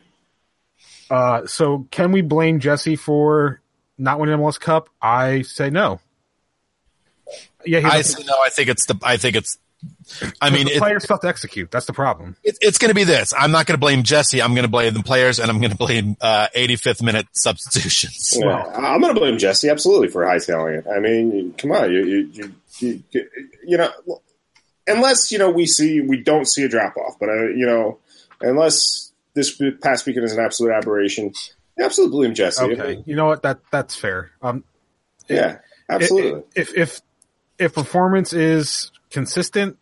Uh, so can we blame Jesse for not winning MLS Cup? I say no. Yeah, I say no. I think it's the. I think it's I mean, the players fail to execute. That's the problem. It, it's going to be this. I'm not going to blame Jesse. I'm going to blame the players, and I'm going to blame uh, 85th minute substitutions. Yeah, I'm going to blame Jesse absolutely for hightailing it. I mean, come on, you you, you, you, you know, unless you know we see we don't see a drop off, but uh, you know, unless this past weekend is an absolute aberration, absolutely blame Jesse. Okay, you know what? That that's fair. Um, yeah, absolutely. If if if performance is consistent,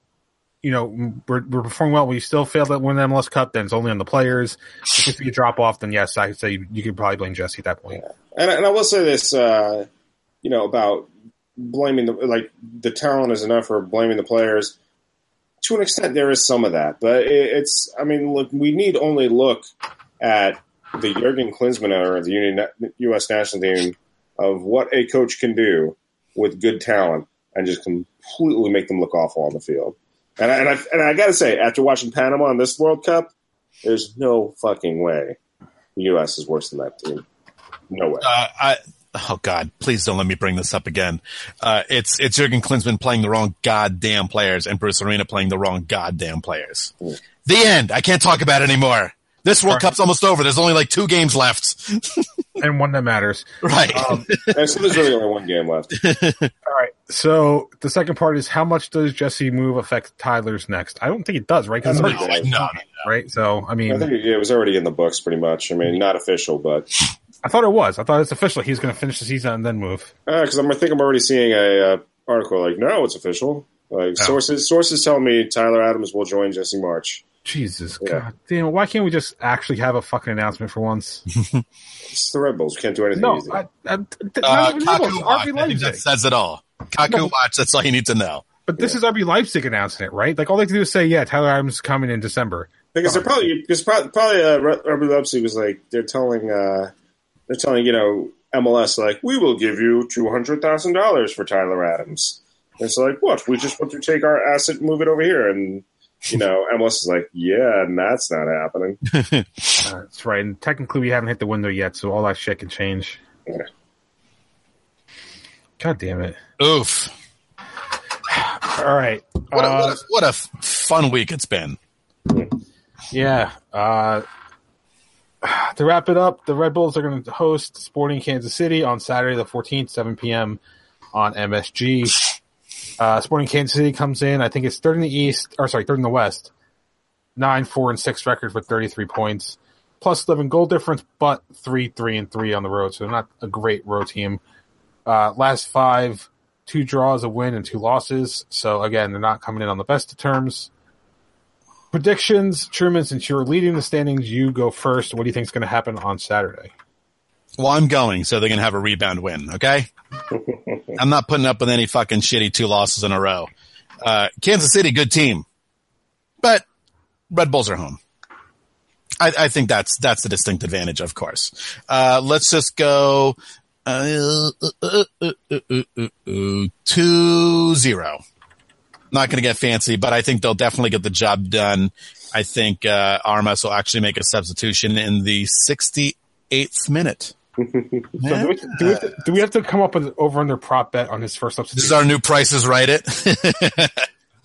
you know, we're, we're performing well. We still failed to win the MLS Cup. Then it's only on the players. If you drop off, then yes, I could say you, you could probably blame Jesse at that point. Yeah. And, and I will say this, uh, you know, about blaming the like the talent is enough or blaming the players. To an extent, there is some of that, but it, it's. I mean, look, we need only look at the Jurgen Klinsmann era of the Union, U.S. national team of what a coach can do with good talent and just completely make them look awful on the field. And I, and I, and I got to say, after watching Panama in this World Cup, there's no fucking way the U.S. is worse than that team. No way. Uh, I, oh God, please don't let me bring this up again. Uh, it's it's Jurgen Klinsmann playing the wrong goddamn players and Bruce Arena playing the wrong goddamn players. Mm. The end. I can't talk about it anymore. This World right. Cup's almost over. There's only like two games left. and one that matters. Right. Um, there's really only one game left. all right. So the second part is how much does Jesse move affect Tyler's next? I don't think it does, right? Because no, no, no, right? So, I mean. I think it was already in the books pretty much. I mean, not official, but. I thought it was. I thought it's official. He's going to finish the season and then move. Because uh, I think I'm already seeing a uh, article like, no, it's official. Like sources, sources tell me Tyler Adams will join Jesse Marsch. Jesus, Yeah. god damn! Why can't we just actually have a fucking announcement for once? It's the Red Bulls. Can't do anything No, easy. I, I, th- Uh, Kaku Rebels, watch. RB that Leipzig. says it all. Kaku No. watch. That's all you need to know. But this is RB Leipzig announcing it, right? Like all they have to do is say, "Yeah, Tyler Adams is coming in December." Because they're probably because probably, probably uh, Re- RB Leipzig was like they're telling uh, they're telling you know MLS like we will give you two hundred thousand dollars for Tyler Adams. And it's like what we just want to take our asset and move it over here, and you know MLS is like yeah, and that's not happening. Uh, that's right. And technically, we haven't hit the window yet, so all that shit can change. Yeah. God damn it! Oof. All right. What a, Uh, what a, what a f- fun week it's been. Yeah. Uh, to wrap it up, the Red Bulls are going to host Sporting Kansas City on Saturday the 14th, 7 p.m. on MSG. Uh, Sporting Kansas City comes in, I think it's third in the East, or sorry, third in the West. Nine, four, and six record with 33 points, plus 11 goal difference, but three, three, and three on the road. So they're not a great road team. Uh, last five, two draws, a win, and two losses. So again, they're not coming in on the best of terms. Predictions, Truman, since you're leading the standings, you go first. What do you think is going to happen on Saturday? Well, I'm going, so they're going to have a rebound win, okay? I'm not putting up with any fucking shitty two losses in a row. Uh, Kansas City, good team, but Red Bulls are home. I, I think that's that's the distinct advantage, of course. Uh, let's just go uh, uh, uh, two zero. Not going to get fancy, but I think they'll definitely get the job done. I think uh, Armas will actually make a substitution in the 68th minute. So do, we, do, we have to, do we have to come up with an over under prop bet on his first substitution? This substitution? is our new prices, right? It.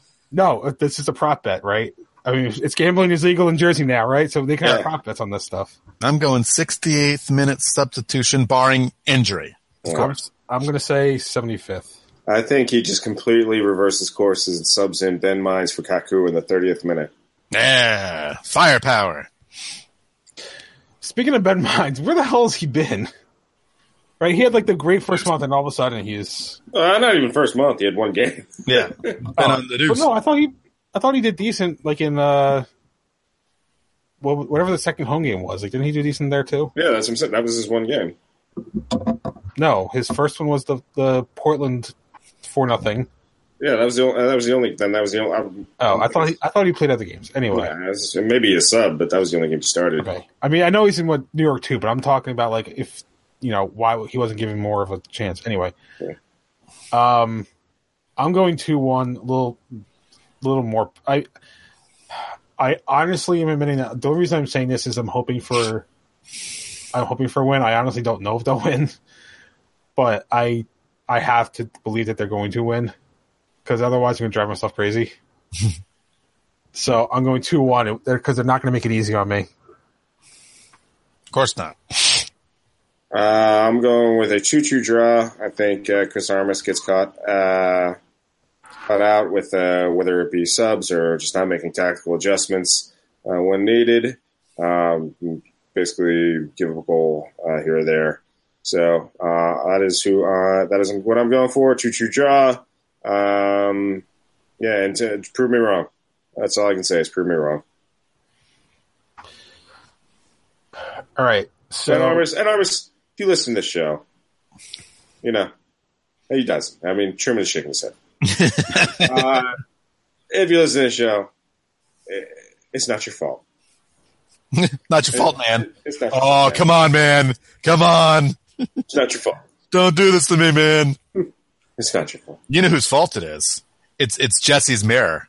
no, uh, this is a prop bet, right? I mean, it's gambling is legal in Jersey now, right? So they can have Yeah. prop bets on this stuff. I'm going 68th minute substitution, barring injury. Of course. I'm going to say 75th. I think he just completely reverses courses and subs in Ben Mines for Kaku in the 30th minute. Yeah, firepower. Speaking of Ben Mines, where the hell has he been? Right, he had like the great first month, and all of a sudden he's. Uh, not even first month. He had one game. Yeah, been on the But no, I thought he, I thought he did decent, like in uh, well, whatever the second home game was. Like, didn't he do decent there too? Yeah, that's what I'm saying. That was his one game. No, his first one was the the Portland four nothing. Yeah, that was the only, that was the only. Then that was the only. Oh, I thought he, I thought he played other games. Anyway, Yeah, was- maybe a sub, but that was the only game he started. okay. I mean, I know he's in what New York too, but I'm talking about like if you know why he wasn't given more of a chance. Anyway, um, I'm going to one little, little more. I, I honestly am admitting that the only reason I'm saying this is I'm hoping for, I'm hoping for a win. I honestly don't know if they'll win, but I, I have to believe that they're going to win because otherwise I'm going to drive myself crazy. so I'm going two one because they're not going to make it easy on me. Of course not. Uh, I'm going with a choo-choo draw. I think uh, Chris Armas gets caught uh, caught out with uh, whether it be subs or just not making tactical adjustments uh, when needed. Um, basically, give up a goal uh, here or there. So uh, that is who uh, that is what I'm going for. Choo-choo draw. Um, yeah, and to, to prove me wrong. That's all I can say is prove me wrong. All right, and so Armas, and Armas, if you listen to this show, you know, he doesn't. I mean, Truman is shaking his head. uh, if you listen to the show, eh, it's not your fault. Not your fault, man. It's not. Your Oh, fault, man. come on, man. Come on. It's not your fault. Don't do this to me, man. It's not your fault. You know whose fault it is. It's it's Jesse's mirror.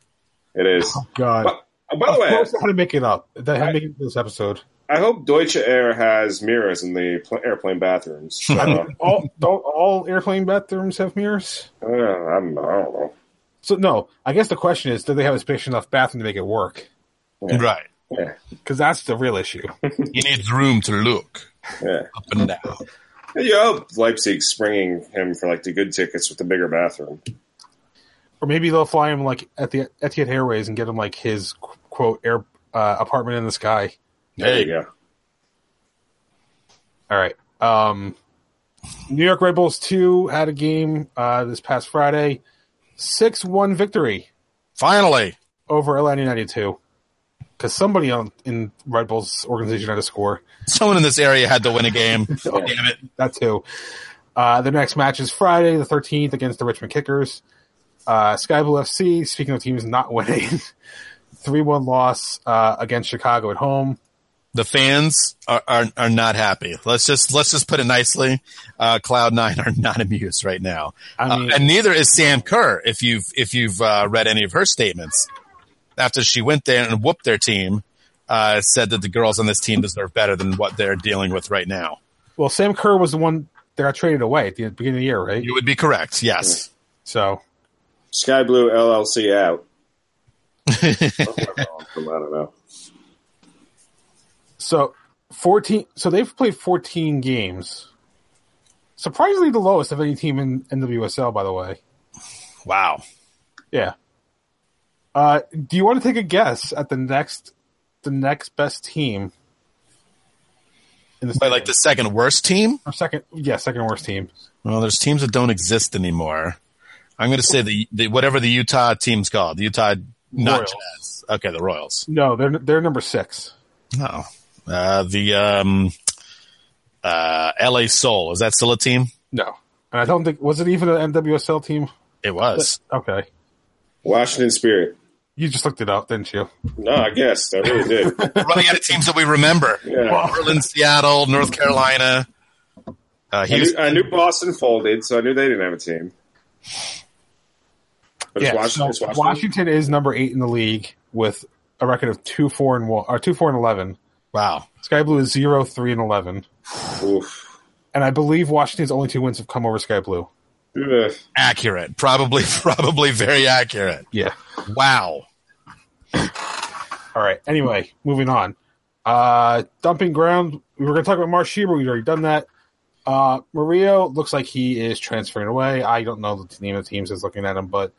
It is. God, But, uh, by the of way, course, how to make it up. That how to make it this episode. I hope Deutsche Air has mirrors in the pl- airplane bathrooms. So, I mean, all don't all airplane bathrooms have mirrors? uh, I'm, I don't know. So no, I guess the question is, do they have a spacious enough bathroom to make it work? Yeah. Right. Yeah, Because that's the real issue. He needs room to look yeah. up and down. You hope Leipzig's springing him for like the good tickets with the bigger bathroom. or maybe they'll fly him like at the Etihad Airways and get him like his quote air uh, apartment in the sky. There you go. All right. Um, New York Red Bulls two had a game uh, this past Friday. Six one victory Finally. over Atlanta United two. Because somebody on in Red Bull's organization had to score. Someone in this area had to win a game. Oh, Damn it. That too. Uh, the next match is Friday, the 13th, against the Richmond Kickers. Uh, Sky Blue FC, speaking of teams not winning, 3 1 loss uh, against Chicago at home. The fans are, are, are not happy. Let's just, let's just put it nicely. Uh, Cloud Nine are not amused right now. I mean- uh, and neither is Sam Kerr. If you've, if you've, uh, read any of her statements after she went there and whooped their team, uh, said that the girls on this team deserve better than what they're dealing with right now. Well, Sam Kerr was the one that got traded away at the beginning of the year, right? You would be correct. Yes. So, Sky Blue LLC out. I don't know. so 14, so they've played 14 games. Surprisingly, the lowest of any team in NWSL, by the way. Wow. Yeah. Uh, do you want to take a guess at the next, the next best team? In the But like the second worst team? or second, yeah, second worst team. Well, there's teams that don't exist anymore. I'm going to say the, the whatever the Utah team's called, the Utah not Jazz. Okay, the Royals. No, they're they're number six. No, uh, the um, uh, L.A. Soul is that still a team? No, and I don't think was it even an NWSL team. It was. Okay, Washington Spirit. You just looked it up, didn't you? No, I guess I really did. We're running out of teams that we remember. Yeah. Portland, Seattle, North Carolina. Uh, I, knew, I knew Boston folded, so I knew they didn't have a team. But Yeah, Washington, so Washington. Washington. is number eight in the league with a record of two four and one or two four and eleven. Wow. Sky Blue is zero three and eleven, Oof. and I believe Washington's only two wins have come over Sky Blue. Ugh. Accurate. Probably, probably very accurate. Yeah. Wow. All right. Anyway, moving on. Uh, dumping ground. We were going to talk about Mark Schieber. We've already done that. Uh, Mario looks like he is transferring away. I don't know the name of the teams is looking at him, but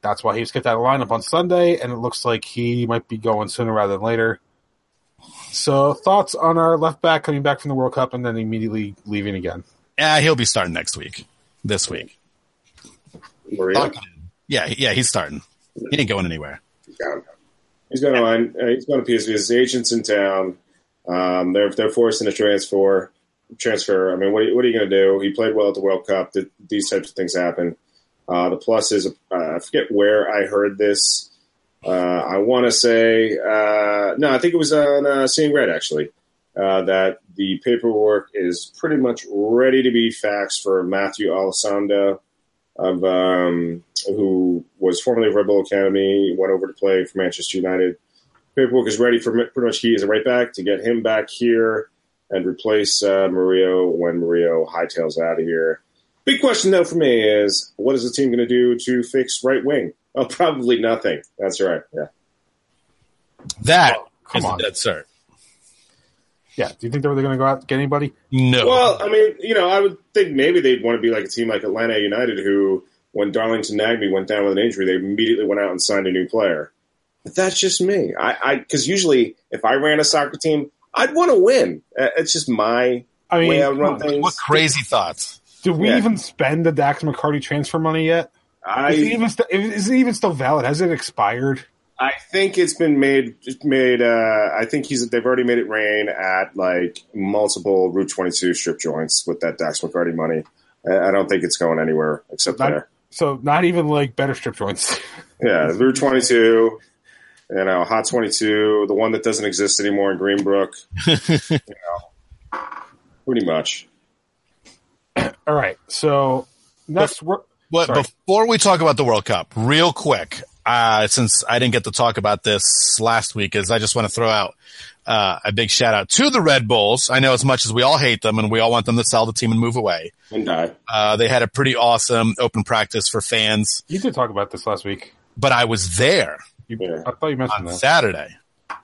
that's why he was kept out of lineup on Sunday, and it looks like he might be going sooner rather than later. So, thoughts on our left back coming back from the World Cup and then immediately leaving again? Yeah, he'll be starting next week. This week. Maria. Yeah, yeah, he's starting. He ain't going anywhere. down. He's going on. Uh, he's going to PSV. His agents in town. Um, they're they're forcing a transfer. Transfer. I mean, what are, you- what are you going to do? He played well at the World Cup. Th- These types of things happen. Uh, the plus is uh, I forget where I heard this. Uh, I want to say uh, no. I think it was on uh, Seeing Red actually. Uh, that the paperwork is pretty much ready to be faxed for Matthew Olosunde of um, who was formerly of Red Bull Academy, went over to play for Manchester United. Paperwork is ready for pretty much he is a right back to get him back here and replace uh, Murillo when Murillo hightails out of here. Big question though for me is what is the team going to do to fix right wing? Oh, probably nothing. That's right. Yeah. That come is on. dead cert. Yeah. Do you think they were going to go out and get anybody? No. Well, I mean, you know, I would think maybe they'd want to be like a team like Atlanta United, who, when Darlington Nagbe went down with an injury, they immediately went out and signed a new player. But that's just me. I because usually if I ran a soccer team, I'd want to win. Uh, It's just my I mean, way I come run on. things. what crazy thoughts? did we Yeah. even spend the Dax McCarty transfer money yet? Is it even st- is it even still valid? Has it expired? I think it's been made made. Uh, I think he's they've already made it rain at like multiple Route 22 strip joints with that Dax McCarty money. I I don't think it's going anywhere except Not- there. So not even like better strip joints. Yeah, Route 22, you know, Hot 22, the one that doesn't exist anymore in Greenbrook. you know, pretty much. All right. So next, we're, But before we talk about the World Cup, real quick, uh, since I didn't get to talk about this last week, is I just want to throw out uh, a big shout out to the Red Bulls. I know as much as we all hate them and we all want them to sell the team and move away, And die. uh, they had a pretty awesome open practice for fans. you did talk about this last week. But I was there You, Yeah. I thought you mentioned on that. Saturday.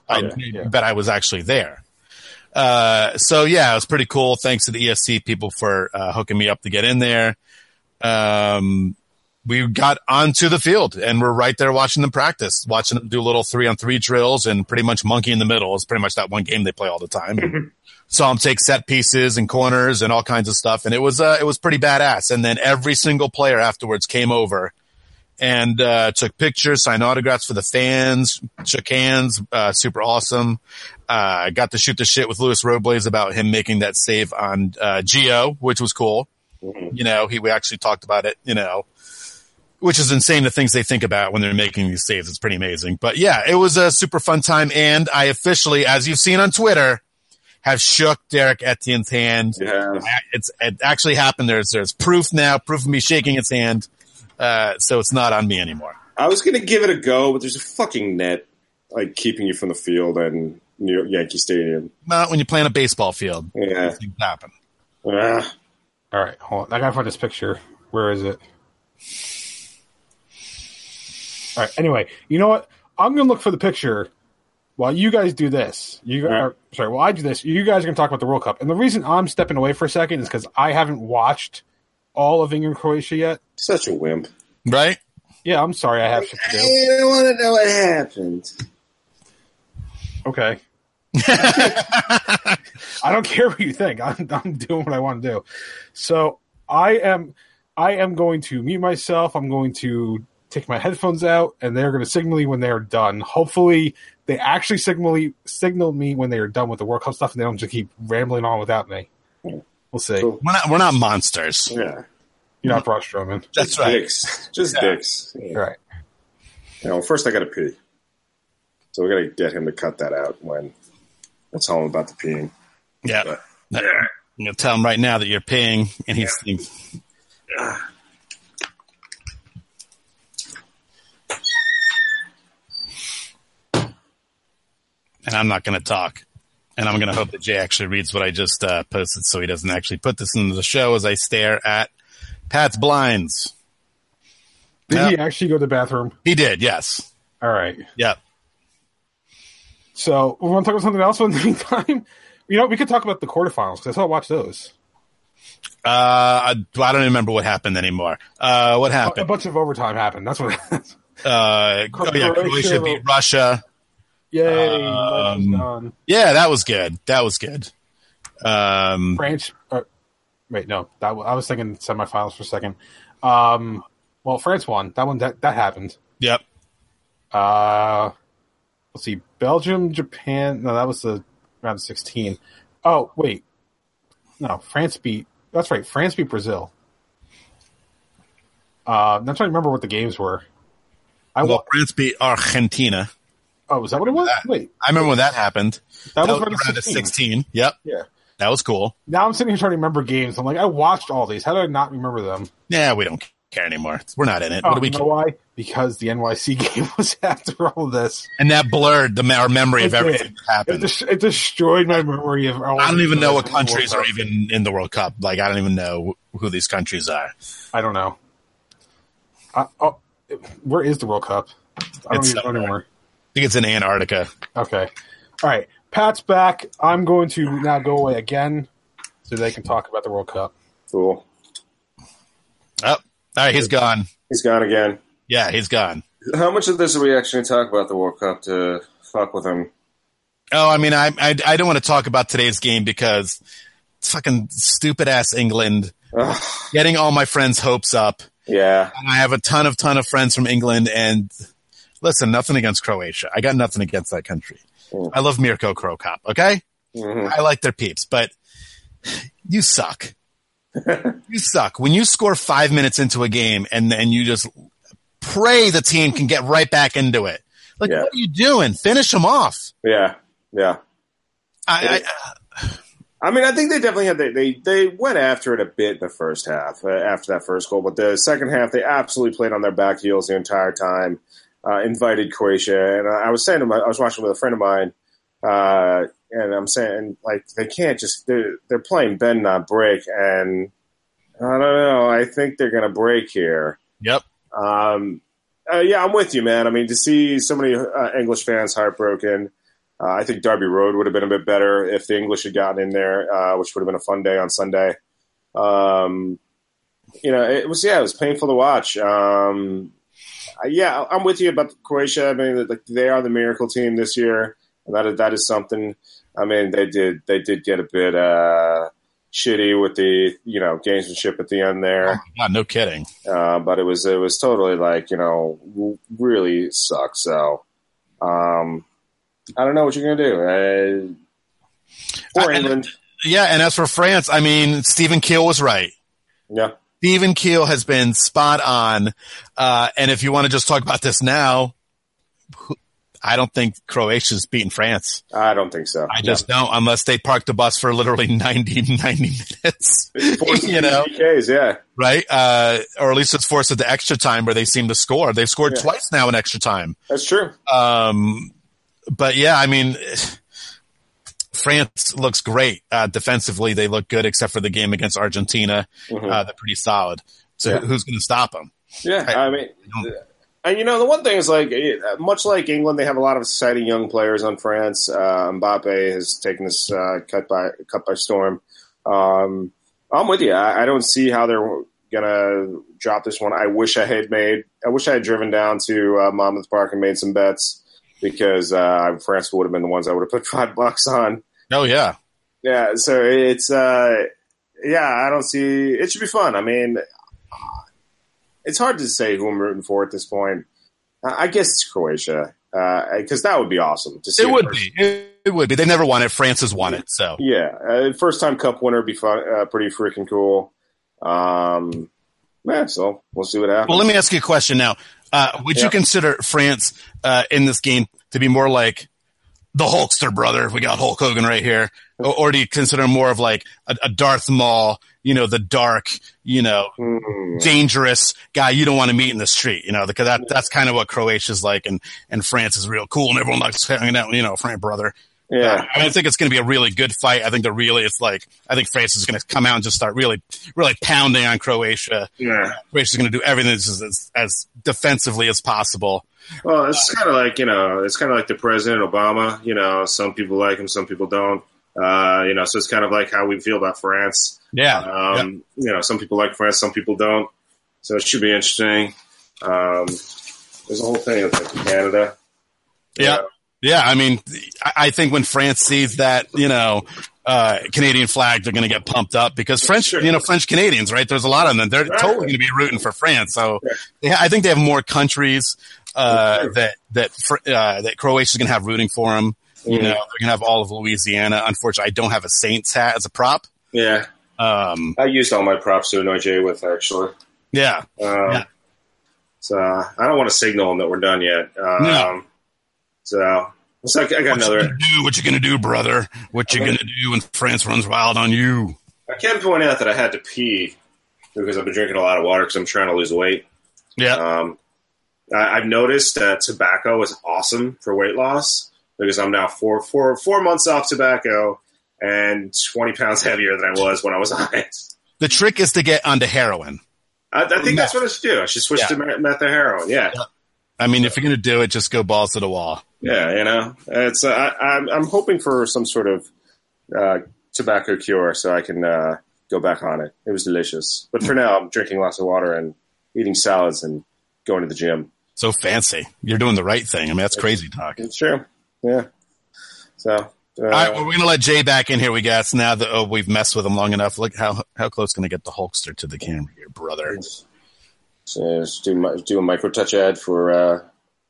I yeah, yeah. bet I was actually there. Uh, so yeah, it was pretty cool. Thanks to the ESC people for uh, hooking me up to get in there. Um, we got onto the field and we're right there watching them practice, watching them do little three on three drills and pretty much monkey in the middle is pretty much that one game they play all the time. Saw them take set pieces and corners and all kinds of stuff. And it was, uh, it was pretty badass. And then every single player afterwards came over and uh, took pictures, signed autographs for the fans, shook hands, uh, super awesome. Uh, got to shoot the shit with Luis Robles about him making that save on uh, Geo, which was cool. You know, he we actually talked about it. You know, which is insane. The things they think about when they're making these saves, it's pretty amazing. But yeah, it was a super fun time, and I officially, as you've seen on Twitter, have shook Derrick Etienne's hand. Yeah. It's it actually happened. There's there's proof now, proof of me shaking its hand. Uh, so it's not on me anymore. I was gonna give it a go, but there's a fucking net like keeping you from the field and New York Yankee Stadium. Not when you play on a baseball field. Yeah. Things happen. Ah, All right, hold on. I gotta find this picture. Where is it? All right. Anyway, you know what? I'm gonna look for the picture while you guys do this. You All right. or, sorry, while I do this, you guys are gonna talk about the World Cup. And the reason I'm stepping away for a second is because I haven't watched all of England Croatia yet. such a wimp. Right? Yeah, I'm sorry. I have to do. I don't want to know what happened. Okay. I don't care what you think. I'm, I'm doing what I want to do. So I am I am going to mute myself. I'm going to take my headphones out, and they're going to signal me when they are done. Hopefully, they actually signal me, signal me when they are done with the World Cup stuff, and they don't just keep rambling on without me. We'll see. Cool. We're not we're not monsters. Yeah. You're not Braun Strowman. That's right. Dicks. Just dicks. Yeah. All right. You know, first I got to pee. So we got to get him to cut that out when I tell him about the peeing. Yeah. But- I'm gonna tell him right now that you're paying, and he's. Ah. And I'm not going to talk. And I'm going to hope that Jay actually reads what I just uh, posted so he doesn't actually put this into the show as I stare at Pat's blinds. Did Yeah. he actually go to the bathroom? He did, yes. All right. Yep. So we want to talk about something else in the meantime. You know, we could talk about the quarterfinals because I still watch those. Uh, I, I don't remember what happened anymore. Uh, what happened? A bunch of overtime happened. That's what. Uh, oh yeah, Croatia- Croatia beat Russia. Yay! Um. Yeah, that was good. That was good. Um, France. Uh, wait, no, that I was thinking semifinals for a second. Um, well, France won. That one that that happened. yep. Uh, let's see, Belgium, Japan. No, that was the round of sixteen. Oh wait, no, France beat. That's right, France beat Brazil. Uh, I'm trying to remember what the games were. I Well, wa- France beat Argentina. Oh, was that what it was? Wait, I remember when that happened. that, That was was around 16. 16. Yep. Yeah. That was cool. Now I'm sitting here trying to remember games. I'm like, I watched all these. How did I not remember them? Yeah, we don't care anymore. We're not in it. Oh, what do oh, we you know why? Because the NYC game was after all of this. And that blurred the our memory of everything did. that It, happened. des- it destroyed my memory of. all I don't even know what countries are even in the World Cup. Like, I don't even know who these countries are. I don't know. I, oh, where is the World Cup? I don't It's even know anymore. I think it's in Antarctica. Okay. All right. Pat's back. I'm going to now go away again so they can talk about the World Cup. Cool. Oh, all right, he's gone. He's gone again. Yeah, he's gone. How much of this are we actually talk about the World Cup to fuck with him? Oh, I mean, I, I, I don't want to talk about today's game because it's fucking stupid ass England Ugh, getting all my friends' hopes up. yeah. And I have a ton of ton of friends from England and listen, nothing against Croatia. I got nothing against that country. Mm. I love Mirko Cro Cop, okay? Mhm. I like their peeps, but you suck. you suck. When you score five minutes into a game and then you just pray the team can get right back into it. Like, Yeah. what are you doing? Finish them off. Yeah. Yeah. I, I mean, I think they definitely had they, they they went after it a bit in the first half uh, after that first goal, but the second half they absolutely played on their back heels the entire time. Uh, invited Croatia, and I was saying to my, I was watching with a friend of mine, uh, and I'm saying like they can't just they're, they're playing bend not break, and I don't know. I think they're gonna break here. yep. Um, uh, yeah, I'm with you, man. I mean, to see so many uh, English fans heartbroken, uh, I think Derby Road would have been a bit better if the English had gotten in there, uh, which would have been a fun day on Sunday. Um, you know, it was yeah, it was painful to watch. Um, yeah, I'm with you about Croatia. I mean, like they are the miracle team this year, and that is, that is something. I mean, they did they did get a bit uh, shitty with the you know gamesmanship at the end there. Yeah, no kidding. Uh, but it was it was totally like you know really sucks. So um, I don't know what you're gonna do. Uh, for I- England, Yeah, and as for France, I mean, Stephen Keel was right. yeah, Stephen Keel has been spot on. Uh, and if you want to just talk about this now, I don't think Croatia's beating France. I don't think so. I just don't, unless they park the bus for literally 90, 90 minutes. you know, PKs, yeah, right? Uh, or at least it's forced into extra time where they seem to score. They've scored Yeah. twice now in extra time. that's true. Um, but yeah, I mean, France looks great uh, defensively. They look good, except for the game against Argentina. Mhm. Uh, they're pretty solid. So Yeah. who's going to stop them? Yeah, I- I mean, and you know the one thing is like much like England, they have a lot of exciting young players on France. Uh, Mbappe has taken this uh, cut by cut by storm. Um, I'm with you. I, I don't see how they're gonna drop this one. I wish I had made. I wish I had driven down to uh, Monmouth Park and made some bets because uh, France would have been the ones I would have put five bucks on. Oh yeah, Yeah, so it's uh yeah, I don't see it should be fun. I mean it's hard to say who I'm rooting for at this point. I guess it's Croatia because that would be awesome to see. it would be. It, it would be. They never won it. France has won it. So Yeah, uh, first time Cup winner would be fun, uh, pretty freaking cool. Um, yeah, so we'll see what happens. well, let me ask you a question now. Uh, would you consider France uh, in this game to be more like the Hulkster brother? We got Hulk Hogan right here, or, or do you consider more of like a, a Darth Maul? You know, the dark, you know, Hmm. dangerous guy you don't want to meet in the street, you know, because that, that's kind of what Croatia's like and, and France is real cool and everyone likes hanging out, you know, Frank brother. Yeah, I think it's going to be a really good fight. I think they're really, it's like, I think France is going to come out and just start really, really pounding on Croatia. yeah. Croatia's going to do everything as, as, defensively as possible. Well, it's kind of like you know, it's kind of like the President Obama. You know, some people like him, some people don't. Uh, you know, so it's kind of like how we feel about France. Yeah. Um, You know, some people like France, some people don't. So it should be interesting. Um, there's a whole thing with like Canada. Yeah. Yeah. I mean, I, think when France sees that, you know, uh, Canadian flag, they're going to get pumped up because French, Sure. you know, French Canadians, right? There's a lot of them. They're Right. totally going to be rooting for France. So Yeah. yeah, I think they have more countries, uh, Sure. that, that, Fr- uh, that Croatia's going to have rooting for them. You Mhm. know, they're going to have all of Louisiana. Unfortunately, I don't have a Saints hat as a prop. Yeah. Um, I used all my props to annoy Jay with actually. yeah. Um, Yeah. So I don't want to signal him that we're done yet. Um, No. So like I got What you another. gonna do? What you gonna do, brother? What you gonna do when France runs wild on you? I can point out that I had to pee because I've been drinking a lot of water because I'm trying to lose weight. Yeah. Um, I, I've noticed that tobacco is awesome for weight loss because I'm now four, four, four months off tobacco and 20 pounds heavier than I was when I was on it. The trick is to get onto heroin. I, I think that's what I should do. I should switch Yeah. to me- methyl heroin. Yeah. I mean, if you're gonna do it, just go balls to the wall. Yeah, you know, it's uh, I, I'm I'm hoping for some sort of uh, tobacco cure so I can uh, go back on it. It was delicious, but for now I'm drinking lots of water and eating salads and going to the gym. So fancy. You're doing the right thing. I mean, that's crazy talk. It's true. Yeah. So. Uh, All right, well, we're gonna let Jay back in here. We guess now that oh, we've messed with him long enough. Look how how close can I get the Hulkster to the camera here, brother? So just do my, do a micro touch ad for. Uh,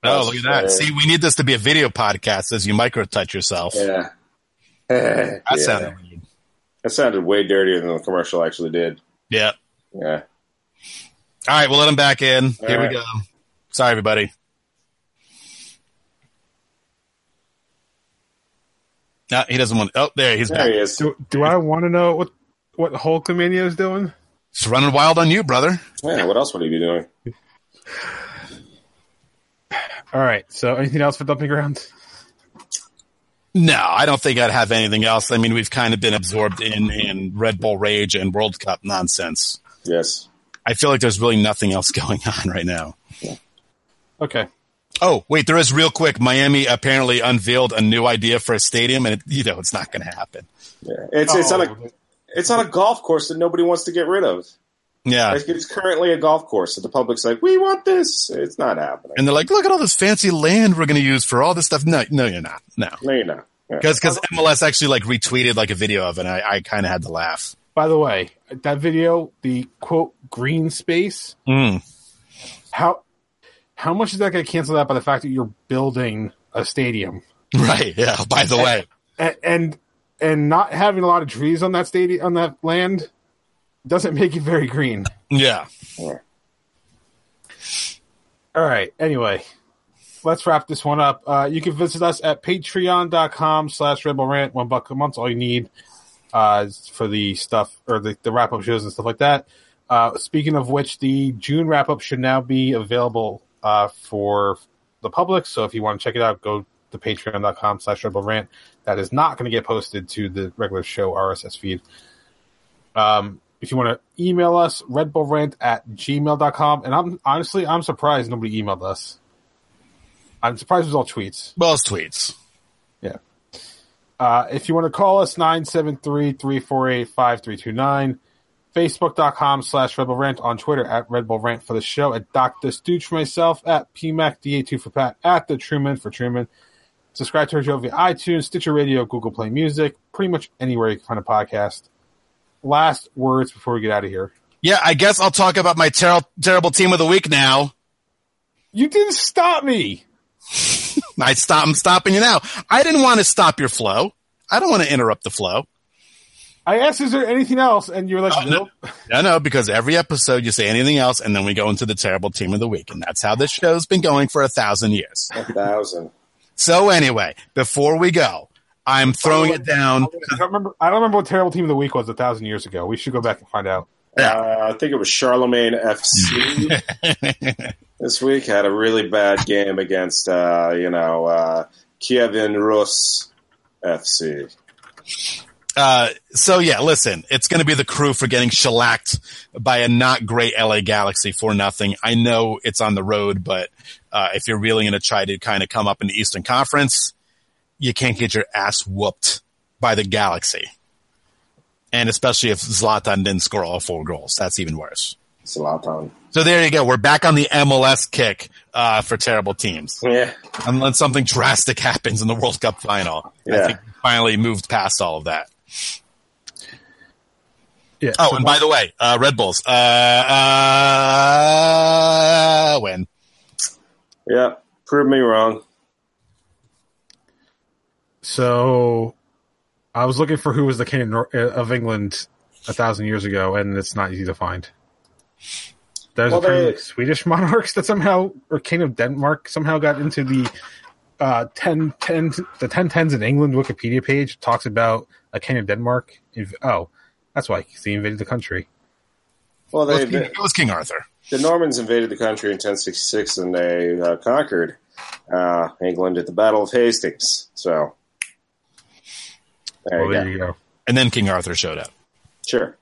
Oh, look at that! uh, See, we need this to be a video podcast as you micro touch yourself. Yeah. That yeah. sounded weird. That sounded way dirtier than the commercial actually did. Yeah. Yeah. All right, we'll let him back in. All Here right. we go. Sorry, everybody. No, he doesn't want. Oh, there he's There back. he is. Do, do I want to know what what Hulkamania is doing? It's running wild on you, brother. Yeah, what else would he be doing? All right. So, anything else for dumping grounds? No, I don't think I'd have anything else. I mean, we've kind of been absorbed in in Red Bull rage and World Cup nonsense. Yes. I feel like there's really nothing else going on right now. Okay. Oh, wait, there is real quick. Miami apparently unveiled a new idea for a stadium, and it, you know it's not going to happen. Yeah. It's it's on a Oh, it's on a golf course that nobody wants to get rid of. Yeah, Like, it's currently a golf course, and the public's like, "We want this." It's not happening. and they're like, "Look at all this fancy land we're going to use for all this stuff." No, no, you're not. No, No, you're not. Because because MLS actually like retweeted like a video of it. And I, I kind of had to laugh. By the way, that video, the quote green space, Mm. how how much is that going to cancel that by the fact that you're building a stadium Right. Yeah. By the way. and, and and not having a lot of trees on that stadium on that land doesn't make it very green. Yeah. All right. Anyway, let's wrap this one up. Uh, you can visit us at patreon.com slash rebel rant. One buck a month's all you need uh, for the stuff or the, the wrap up shows and stuff like that. Uh, speaking of which, the June wrap up should now be available uh, for the public. So if you want to check it out, go to patreon.com slash redbullrant. That is not going to get posted to the regular show RSS feed. Um, if you want to email us, redbullrant at gmail.com. And I'm honestly, I'm surprised nobody emailed us. I'm surprised it was all tweets. Well, it's tweets. Yeah. Uh, if you want to call us, 973-348-5329. Facebook.com slash Red Bull Rant on Twitter at Red Bull Rant for the show, at Dr. Stooch for myself, at PMAC2 for Pat, at The Truman for Truman. Subscribe to our show via iTunes, Stitcher Radio, Google Play Music, pretty much anywhere you can find a podcast. Last words before we get out of here. Yeah. I guess I'll talk about my ter- terrible team of the week now. You didn't stop me. I stop. I'm stopping you now. I didn't want to stop your flow. I don't want to interrupt the flow. I asked, is there anything else? And you were like, Oh, no. nope. I know because every episode you say anything else, and then we go into the terrible team of the week, and that's how this show's been going for a thousand years. A thousand. So anyway, before we go, I'm throwing it down. I don't remember. I don't remember what terrible team of the week was a thousand years ago. We should go back and find out. Uh, I think it was Charlemagne FC this week. Had a really bad game against, uh, you know, uh, Kevin Rus FC. Uh, so yeah, listen, it's going to be the crew for getting shellacked by a not great LA Galaxy for nothing. I know it's on the road, but uh, if you're really going to try to kind of come up in the Eastern Conference, you can't get your ass whooped by the Galaxy. And especially if Zlatan didn't score all four goals, that's even worse. Zlatan. So there you go. We're back on the MLS kick uh, for terrible teams. Yeah. Unless something drastic happens in the World Cup final. I Yeah. think we finally moved past all of that. Yeah. Oh, and by the way, uh, Red Bulls, uh, uh, win. Yeah. Prove me wrong. So I was looking for who was the king of, Nor- uh, of England a thousand years ago, and it's not easy to find. There's Well, a pretty they- like, Swedish monarchs that somehow, or king of Denmark somehow got into the uh, 10, 10, the 1010s in England Wikipedia page talks about a king of Denmark. Inv- Oh, that's why he invaded the country. Well, It was, they, King, it was King Arthur. the Normans invaded the country in 1066 and they uh, conquered uh, England at the Battle of Hastings. So, there Well, you there go. you go. And then King Arthur showed up. Sure.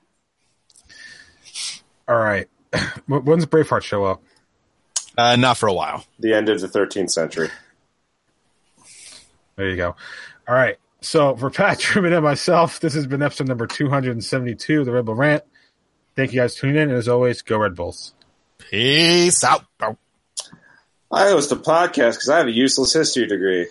All right. Wh- When's Braveheart show up? Uh, not for a while. The end of the 13th century. There you go. All right. So for Pat Truman and myself, this has been episode number 272 of the Red Bull Rant. Thank you guys for tuning in. And as always, go Red Bulls. Peace out. I host a podcast because I have a useless history degree.